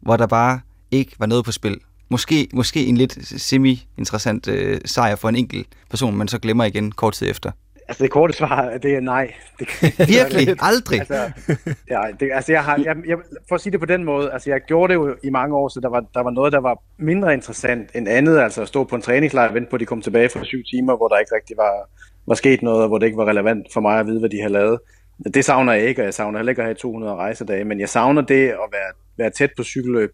hvor der bare ikke var noget på spil. Måske, måske en lidt semi-interessant øh, sejr for en enkelt person, men så glemmer igen kort tid efter. Altså det korte svar, det er nej. Det, Virkelig? det, Aldrig? Altså, ja, det, altså jeg har, jeg, jeg, for at sige det på den måde, altså jeg gjorde det jo i mange år, så der var, der var noget, der var mindre interessant end andet, altså at stå på en træningslejr og vente på, at de kom tilbage for syv timer, hvor der ikke rigtig var, var sket noget, og hvor det ikke var relevant for mig at vide, hvad de havde lavet. det savner jeg ikke, og jeg savner heller ikke at have 200 rejsedage, men jeg savner det at være, være tæt på cykelløb,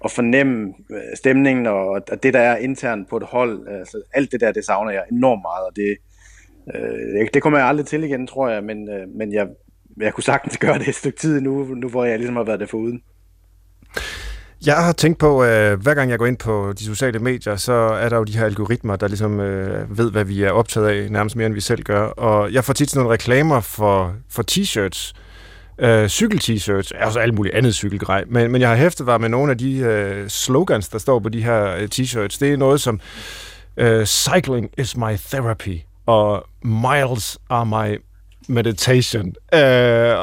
og fornemme øh, stemningen, og, og det, der er internt på et hold. Altså, alt det der, det savner jeg enormt meget, og det, øh, det kommer jeg aldrig til igen, tror jeg, men, øh, men jeg, jeg kunne sagtens gøre det et stykke tid nu, nu hvor jeg ligesom har været der foruden. Jeg har tænkt på, at øh, hver gang jeg går ind på de sociale medier, så er der jo de her algoritmer, der ligesom øh, ved, hvad vi er optaget af, nærmest mere end vi selv gør. Og jeg får tit sådan nogle reklamer for, for t-shirts, øh, cykel-t-shirts, altså alt muligt andet cykelgrej, men, men jeg har hæftet mig med nogle af de øh, slogans, der står på de her øh, t-shirts. Det er noget som, øh, cycling is my therapy, og miles are my meditation. Øh,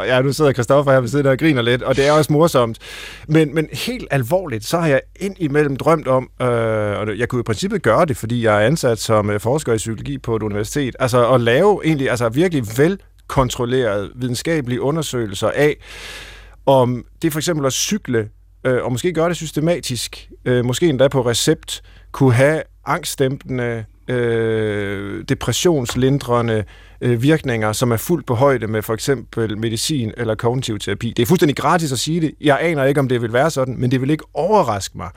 ja, nu sidder Kristoffer her ved siden og griner lidt, og det er også morsomt. Men, men helt alvorligt, så har jeg ind imellem drømt om, øh, og jeg kunne i princippet gøre det, fordi jeg er ansat som øh, forsker i psykologi på et universitet, altså at lave egentlig altså virkelig velkontrollerede videnskabelige undersøgelser af, om det for eksempel at cykle, øh, og måske gøre det systematisk, øh, måske endda på recept, kunne have angstdæmpende, øh, depressionslindrende øh, virkninger, som er fuldt på højde med for eksempel medicin eller kognitiv terapi. Det er fuldstændig gratis at sige det. Jeg aner ikke, om det vil være sådan, men det vil ikke overraske mig,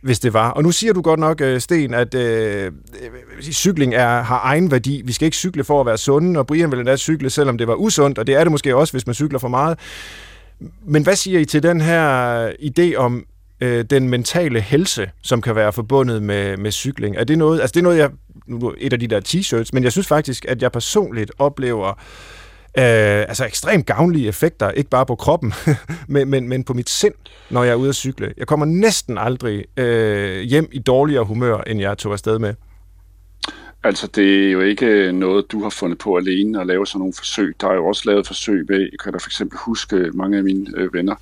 hvis det var. Og nu siger du godt nok, øh, Sten, at øh, øh cykling er, har egen værdi. Vi skal ikke cykle for at være sunde, og Brian ville endda cykle, selvom det var usundt, og det er det måske også, hvis man cykler for meget. Men hvad siger I til den her idé om øh, den mentale helse, som kan være forbundet med, med cykling? Er det noget, altså det er noget, jeg, nu et af de der t-shirts, men jeg synes faktisk, at jeg personligt oplever øh, altså ekstremt gavnlige effekter, ikke bare på kroppen, men, men, men på mit sind, når jeg er ude at cykle. Jeg kommer næsten aldrig øh, hjem i dårligere humør, end jeg tog afsted med. Altså, det er jo ikke noget, du har fundet på alene at lave sådan nogle forsøg. Der er jo også lavet forsøg med, jeg kan da for eksempel huske mange af mine øh, venner,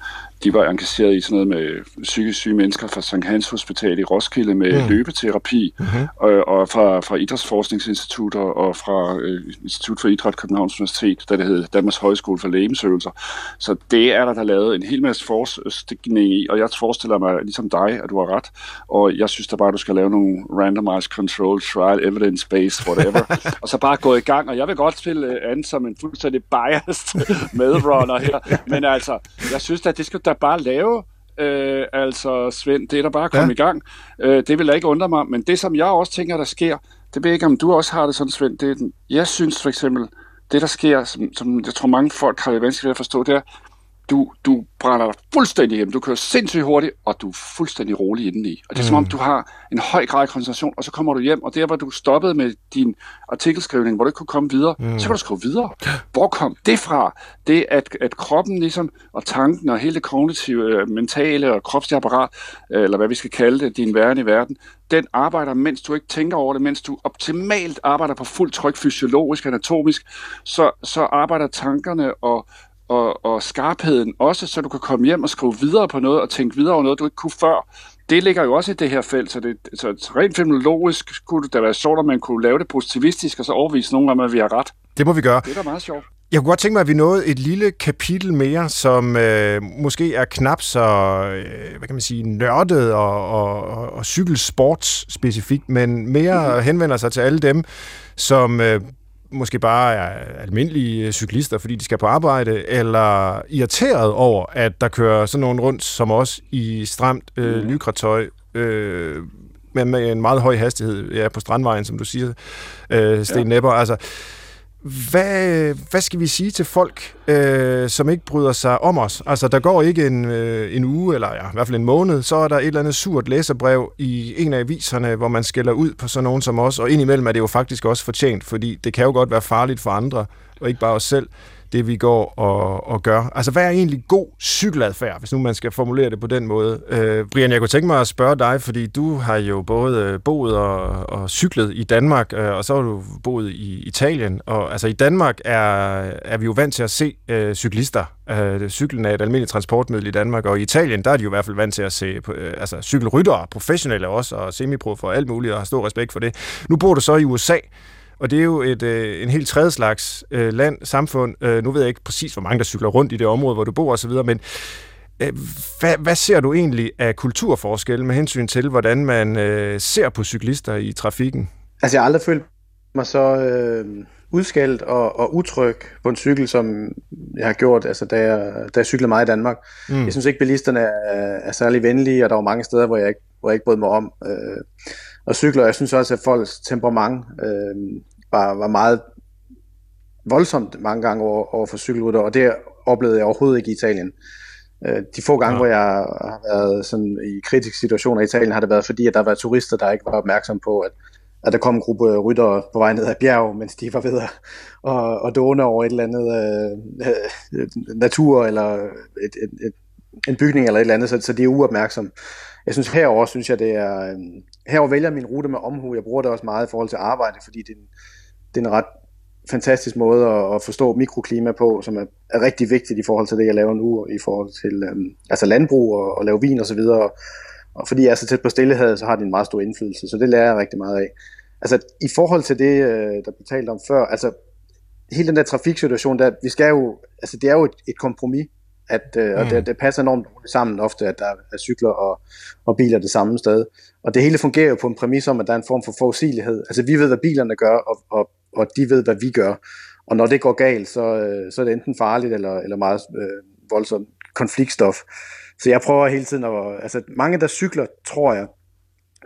de var engageret i sådan noget med psykisk syge mennesker fra St. Hans Hospital i Roskilde med mm. løbeterapi, mm-hmm. og, og fra, fra Idrætsforskningsinstitutter og fra øh, Institut for Idræt Københavns Universitet, der det hedder Danmarks Højskole for Lægemsøvelser. Så det er der, der lavet en hel masse forskning i, og jeg forestiller mig ligesom dig, at du har ret, og jeg synes da bare, at du skal lave nogle randomized control trial evidence based whatever, og så bare gå i gang, og jeg vil godt spille øh, an som en fuldstændig biased medrunner her, men altså, jeg synes at det skal da bare lave, øh, altså Svend, det er der bare at komme ja. i gang. Øh, det vil da ikke undre mig, men det som jeg også tænker, der sker, det ved jeg ikke, om du også har det sådan, Svend, det er, jeg synes for eksempel, det der sker, som, som jeg tror mange folk har det vanskeligt at forstå, det er, du, du brænder dig fuldstændig hjem, du kører sindssygt hurtigt, og du er fuldstændig rolig indeni. Og det er mm. som om, du har en høj grad af koncentration, og så kommer du hjem, og der hvor du stoppede med din artikelskrivning, hvor du ikke kunne komme videre, mm. så kan du skrive videre. Hvor kom det fra? Det at, at kroppen ligesom, og tanken og hele det kognitive, øh, mentale og kropslige apparat, øh, eller hvad vi skal kalde det, din verden i verden, den arbejder, mens du ikke tænker over det, mens du optimalt arbejder på fuld tryk, fysiologisk, anatomisk, så, så arbejder tankerne og og, og skarpheden også, så du kan komme hjem og skrive videre på noget og tænke videre over noget, du ikke kunne før. Det ligger jo også i det her felt, så, det, så rent fenomenologisk kunne det da være sjovt, at man kunne lave det positivistisk, og så overvise nogen om, at vi har ret. Det må vi gøre. Det er da meget sjovt. Jeg kunne godt tænke mig, at vi nåede et lille kapitel mere, som øh, måske er knap så øh, hvad kan man sige, nørdet og, og, og, og cykelsports specifikt, men mere mm-hmm. henvender sig til alle dem, som øh, måske bare er almindelige cyklister, fordi de skal på arbejde, eller irriteret over, at der kører sådan nogen rundt som os i stramt øh, mm. lykratøj, øh, med, med en meget høj hastighed ja, på Strandvejen, som du siger, øh, Sten ja. Nepper. Altså, hvad, hvad skal vi sige til folk, øh, som ikke bryder sig om os? Altså, der går ikke en, øh, en uge, eller ja, i hvert fald en måned, så er der et eller andet surt læserbrev i en af aviserne, hvor man skælder ud på sådan nogen som os, og indimellem er det jo faktisk også fortjent, fordi det kan jo godt være farligt for andre, og ikke bare os selv det vi går og, og gør. Altså, hvad er egentlig god cykeladfærd, hvis nu man skal formulere det på den måde? Øh, Brian, jeg kunne tænke mig at spørge dig, fordi du har jo både øh, boet og, og cyklet i Danmark, øh, og så har du boet i Italien. Og altså, i Danmark er, er vi jo vant til at se øh, cyklister. Øh, cyklen er et almindeligt transportmiddel i Danmark, og i Italien, der er de jo i hvert fald vant til at se øh, altså, cykelryttere, professionelle også, og semiprof og alt muligt, og har stor respekt for det. Nu bor du så i USA, og det er jo et, øh, en helt tredje slags øh, land, samfund. Øh, nu ved jeg ikke præcis, hvor mange der cykler rundt i det område, hvor du bor osv., men øh, hvad, hvad ser du egentlig af kulturforskelle med hensyn til, hvordan man øh, ser på cyklister i trafikken? Altså, jeg har aldrig følt mig så... Øh udskældt og, og utryg på en cykel, som jeg har gjort, altså da jeg, da jeg cyklede meget i Danmark. Mm. Jeg synes ikke, bilisterne er, er særlig venlige, og der var mange steder, hvor jeg ikke, hvor jeg ikke brød mig om. Øh, og cykler, jeg synes også, at folks temperament øh, var, var meget voldsomt mange gange over, over for cykelrytter, og det oplevede jeg overhovedet ikke i Italien. Øh, de få gange, ja. hvor jeg har været sådan i kritiske situationer i Italien, har det været fordi, at der var turister, der ikke var opmærksom på, at, at der kom en gruppe ryttere på vej ned ad bjerg, mens de var ved at og, og dåne over et eller andet øh, natur, eller et, et, et, en bygning eller et eller andet, så, så de er uopmærksomme. Jeg synes herover synes jeg, det er... Øh, herover vælger min rute med omhu. Jeg bruger det også meget i forhold til arbejde, fordi det er en, det er en ret fantastisk måde at, at forstå mikroklima på, som er, er rigtig vigtigt i forhold til det, jeg laver nu, i forhold til øhm, altså landbrug og, og lave vin og så videre. Og, og fordi jeg er så tæt på stillehed, så har det en meget stor indflydelse, så det lærer jeg rigtig meget af. Altså i forhold til det, øh, der blev talt om før, altså hele den der trafiksituation, der, vi skal jo, altså det er jo et, et kompromis, at, øh, og det, mm. det passer enormt sammen ofte, at der er cykler og, og biler det samme sted. Og det hele fungerer jo på en præmis om, at der er en form for forudsigelighed. Altså vi ved, hvad bilerne gør, og, og, og de ved, hvad vi gør. Og når det går galt, så, øh, så er det enten farligt eller, eller meget øh, voldsomt konfliktstof. Så jeg prøver hele tiden at... Altså mange, der cykler, tror jeg,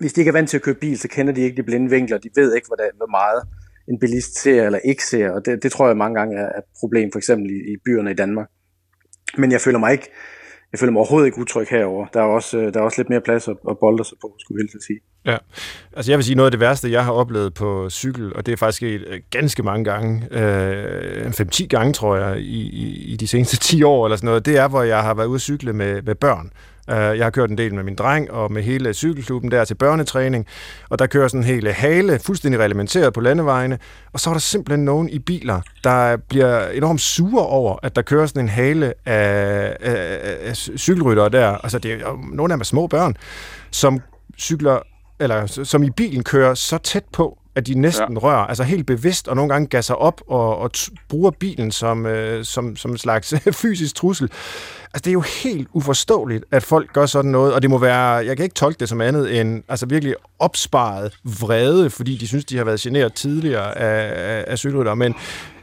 hvis de ikke er vant til at køre bil, så kender de ikke de blinde vinkler. De ved ikke, hvordan, hvor meget en bilist ser eller ikke ser. Og det, det tror jeg mange gange er et problem, for eksempel i, i byerne i Danmark. Men jeg føler mig ikke, jeg føler mig overhovedet ikke utryg herover. Der er også, øh, der er også lidt mere plads at, at bolde sig på, skulle jeg helst sige. Ja, altså jeg vil sige noget af det værste, jeg har oplevet på cykel, og det er faktisk sket øh, ganske mange gange, øh, 5-10 gange tror jeg, i, i, i de seneste 10 år eller sådan noget, det er, hvor jeg har været ude at cykle med, med børn. Øh, jeg har kørt en del med min dreng og med hele cykelklubben der til børnetræning, og der kører sådan en hele hale, fuldstændig reglementeret på landevejene, og så er der simpelthen nogen i biler, der bliver enormt sure over, at der kører sådan en hale af, af, af cykelryttere der, altså det er nogle af dem er små børn, som cykler eller som i bilen kører så tæt på, at de næsten ja. rører, altså helt bevidst, og nogle gange gasser op og, og bruger bilen som, øh, som, som en slags fysisk trussel. Altså, det er jo helt uforståeligt, at folk gør sådan noget, og det må være, jeg kan ikke tolke det som andet end altså virkelig opsparet vrede, fordi de synes, de har været generet tidligere af, af, af cykelrytter, men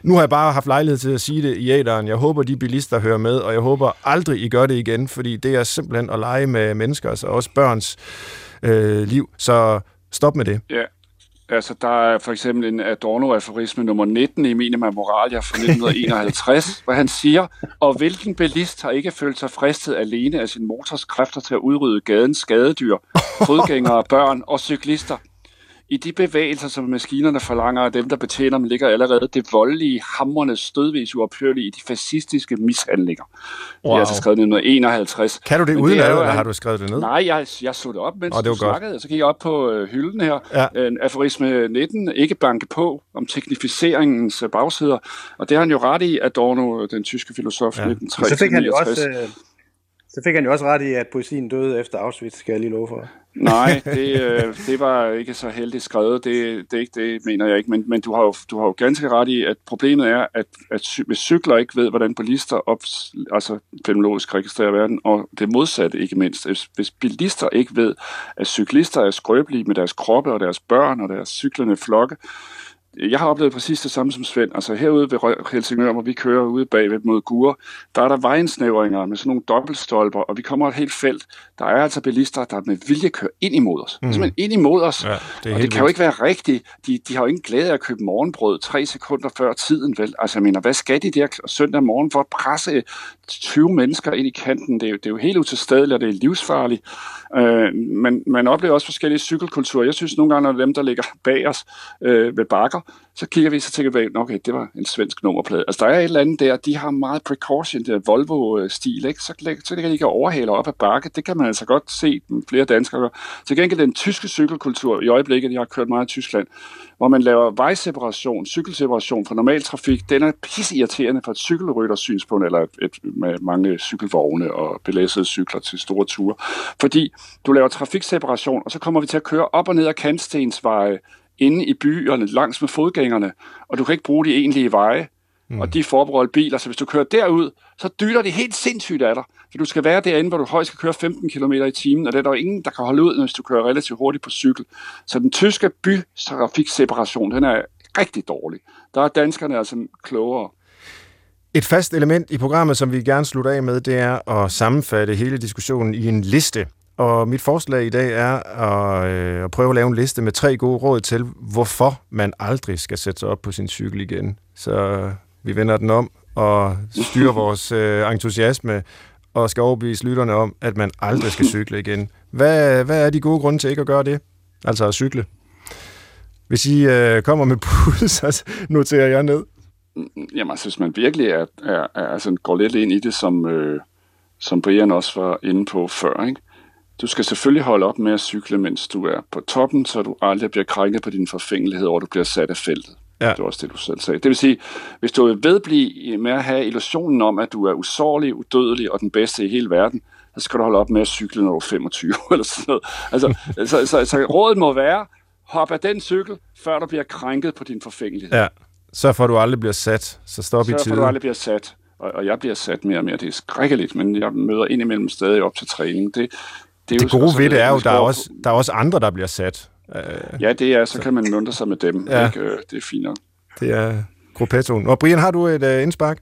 nu har jeg bare haft lejlighed til at sige det i æderen. Jeg håber, de bilister hører med, og jeg håber aldrig, I gør det igen, fordi det er simpelthen at lege med mennesker, altså også børns øh, liv. Så stop med det. Ja, Altså, der er for eksempel en Adorno-aforisme nummer 19 i Minima Moralia fra 1951, hvor han siger, og hvilken bilist har ikke følt sig fristet alene af sin motors kræfter til at udrydde gadens skadedyr, fodgængere, børn og cyklister? I de bevægelser, som maskinerne forlanger af dem, der betjener dem, ligger allerede det voldelige, hammerne, stødvis uophørlige i de fascistiske mishandlinger. Wow. Det er altså skrevet i 1951. Kan du det uden det eller har du skrevet det ned? Nej, jeg, jeg slog det op, mens oh, det du snakkede. Så gik jeg op på øh, hylden her. Ja. En aforisme 19, ikke banke på, om teknificeringens øh, bagsider. Og det har han jo ret i, Adorno, den tyske filosof, ja. 1963. Så fik han jo også... Øh så fik han jo også ret i, at poesien døde efter Auschwitz, skal jeg lige love for. Nej, det, øh, det var ikke så heldigt skrevet. Det, det, ikke, det mener jeg ikke. Men, men du, har jo, du har jo ganske ret i, at problemet er, at, at hvis cykler ikke ved, hvordan bilister op, altså fenomenologisk registrerer verden, og det modsatte ikke mindst. Hvis, hvis bilister ikke ved, at cyklister er skrøbelige med deres kroppe og deres børn og deres cyklerne flokke, jeg har oplevet præcis det samme som Svend. Altså herude ved Helsingør, hvor vi kører ude bagved mod Gure, der er der vejensnævringer med sådan nogle dobbeltstolper, og vi kommer et helt felt. Der er altså bilister, der med vilje kører ind imod os. Mm. Simpelthen ind imod os. Ja, det og det kan jo ikke være rigtigt. De, de har jo ingen glæde af at købe morgenbrød tre sekunder før tiden, vel? Altså jeg mener, hvad skal de der søndag morgen for at presse 20 mennesker ind i kanten? Det er jo, det er jo helt utilstedeligt, og det er livsfarligt. Øh, men man oplever også forskellige cykelkulturer. Jeg synes nogle gange, når dem, der ligger bag os øh, ved bakker, så kigger vi, så tænker vi, okay, det var en svensk nummerplade. Altså, der er et eller andet der, de har meget precaution, det er Volvo-stil, ikke? Så, så kan de ikke overhale op ad bakke. Det kan man altså godt se, flere danskere gør. Til gengæld den tyske cykelkultur, i øjeblikket, jeg har kørt meget i Tyskland, hvor man laver vejseparation, cykelseparation fra normal trafik, den er pisseirriterende fra et cykelrytters synspunkt, eller et, et, med mange cykelvogne og belæssede cykler til store ture. Fordi du laver trafikseparation, og så kommer vi til at køre op og ned ad kantstensveje, inde i byerne, langs med fodgængerne, og du kan ikke bruge de egentlige veje, mm. og de forberedte biler, så hvis du kører derud, så dytter det helt sindssygt af dig, for du skal være derinde, hvor du højst skal køre 15 km i timen, og det er der jo ingen, der kan holde ud, hvis du kører relativt hurtigt på cykel. Så den tyske bytrafikseparation, den er rigtig dårlig. Der er danskerne altså klogere. Et fast element i programmet, som vi gerne slutter af med, det er at sammenfatte hele diskussionen i en liste. Og mit forslag i dag er at, øh, at prøve at lave en liste med tre gode råd til, hvorfor man aldrig skal sætte sig op på sin cykel igen. Så vi vender den om og styrer vores øh, entusiasme og skal overbevise lytterne om, at man aldrig skal cykle igen. Hvad, hvad er de gode grunde til ikke at gøre det? Altså at cykle. Hvis I øh, kommer med bud, så noterer jeg ned. Jamen, altså, hvis man virkelig er, er, er, altså, går lidt ind i det, som, øh, som Brian også var inde på før, ikke? Du skal selvfølgelig holde op med at cykle, mens du er på toppen, så du aldrig bliver krænket på din forfængelighed, og du bliver sat af feltet. Ja. Det var også det, du selv sagde. Det vil sige, hvis du vil vedblive med at have illusionen om, at du er usårlig, udødelig og den bedste i hele verden, så skal du holde op med at cykle, når du er 25 eller sådan noget. Altså, så, så, så rådet må være, hop af den cykel, før du bliver krænket på din forfængelighed. Ja, så får du aldrig bliver sat, så stop så i tide. Så får du aldrig bliver sat, og, og jeg bliver sat mere og mere. Det er skrækkeligt, men jeg møder indimellem stadig op til træning. Det, det, er det gode ved det er jo, der er, også, der er også andre, der bliver sat. Ja, det er, så, så. kan man mønte sig med dem. Ja. Ikke? Øh, det er fint nok. Det er gruppettoen. Og Brian, har du et uh, indspark?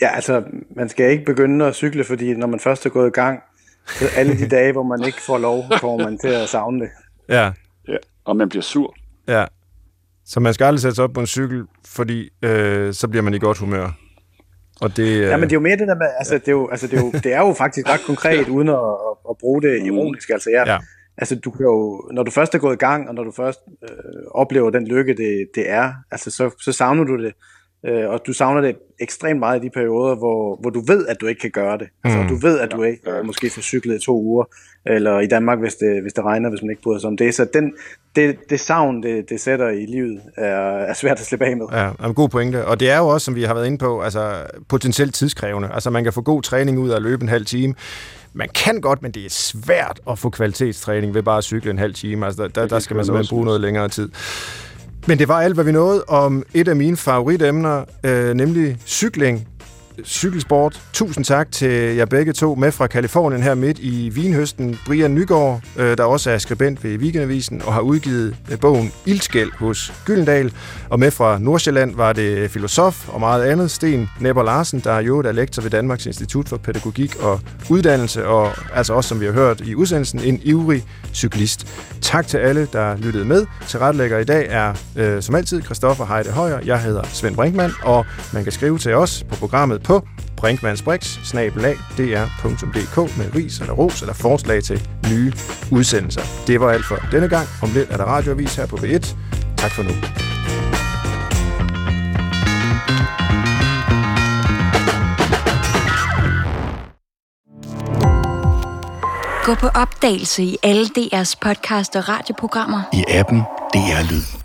Ja, altså, man skal ikke begynde at cykle, fordi når man først er gået i gang, så alle de dage, hvor man ikke får lov, kommer man til at savne det. Ja. ja. Og man bliver sur. Ja. Så man skal aldrig sætte sig op på en cykel, fordi øh, så bliver man i godt humør. Og det, øh... Ja, men det er jo mere det der med, altså, det, er jo, altså, det, er jo, det er jo faktisk ret konkret, uden at, at, bruge det ironisk. Altså, jeg, ja. altså, du kan jo, når du først er gået i gang, og når du først øh, oplever den lykke, det, det er, altså, så, så savner du det. Øh, og du savner det ekstremt meget i de perioder, hvor, hvor du ved, at du ikke kan gøre det. Altså, mm. du ved, at du ikke ja. måske får cyklet i to uger, eller i Danmark, hvis det, hvis det regner, hvis man ikke bryder sig om det. Så den, det, det savn, det, det sætter i livet, er, er svært at slippe af med. Ja, en god pointe. Og det er jo også, som vi har været inde på, altså potentielt tidskrævende. Altså man kan få god træning ud af at løbe en halv time. Man kan godt, men det er svært at få kvalitetstræning ved bare at cykle en halv time. Altså der, der, der skal man simpelthen bruge noget længere tid. Men det var alt, hvad vi nåede om et af mine favoritemner, øh, nemlig cykling cykelsport. Tusind tak til jer begge to med fra Kalifornien her midt i Vinhøsten. Brian Nygaard, øh, der også er skribent ved Weekendavisen og har udgivet øh, bogen Ildskæld hos Gyldendal. Og med fra Nordsjælland var det filosof og meget andet. Sten Nepper Larsen, der jo er lektor ved Danmarks Institut for Pædagogik og Uddannelse, og altså også, som vi har hørt i udsendelsen, en ivrig cyklist. Tak til alle, der lyttede med. Tilretlægger i dag er, øh, som altid, Christoffer Heide Højer. Jeg hedder Svend Brinkmann, og man kan skrive til os på programmet på brinkmannsbrix.dr.dk med ris eller ros eller forslag til nye udsendelser. Det var alt for denne gang. Om lidt er der radioavis her på B1. Tak for nu. Gå på opdagelse i alle DR's podcast og radioprogrammer. I appen DR Lyd.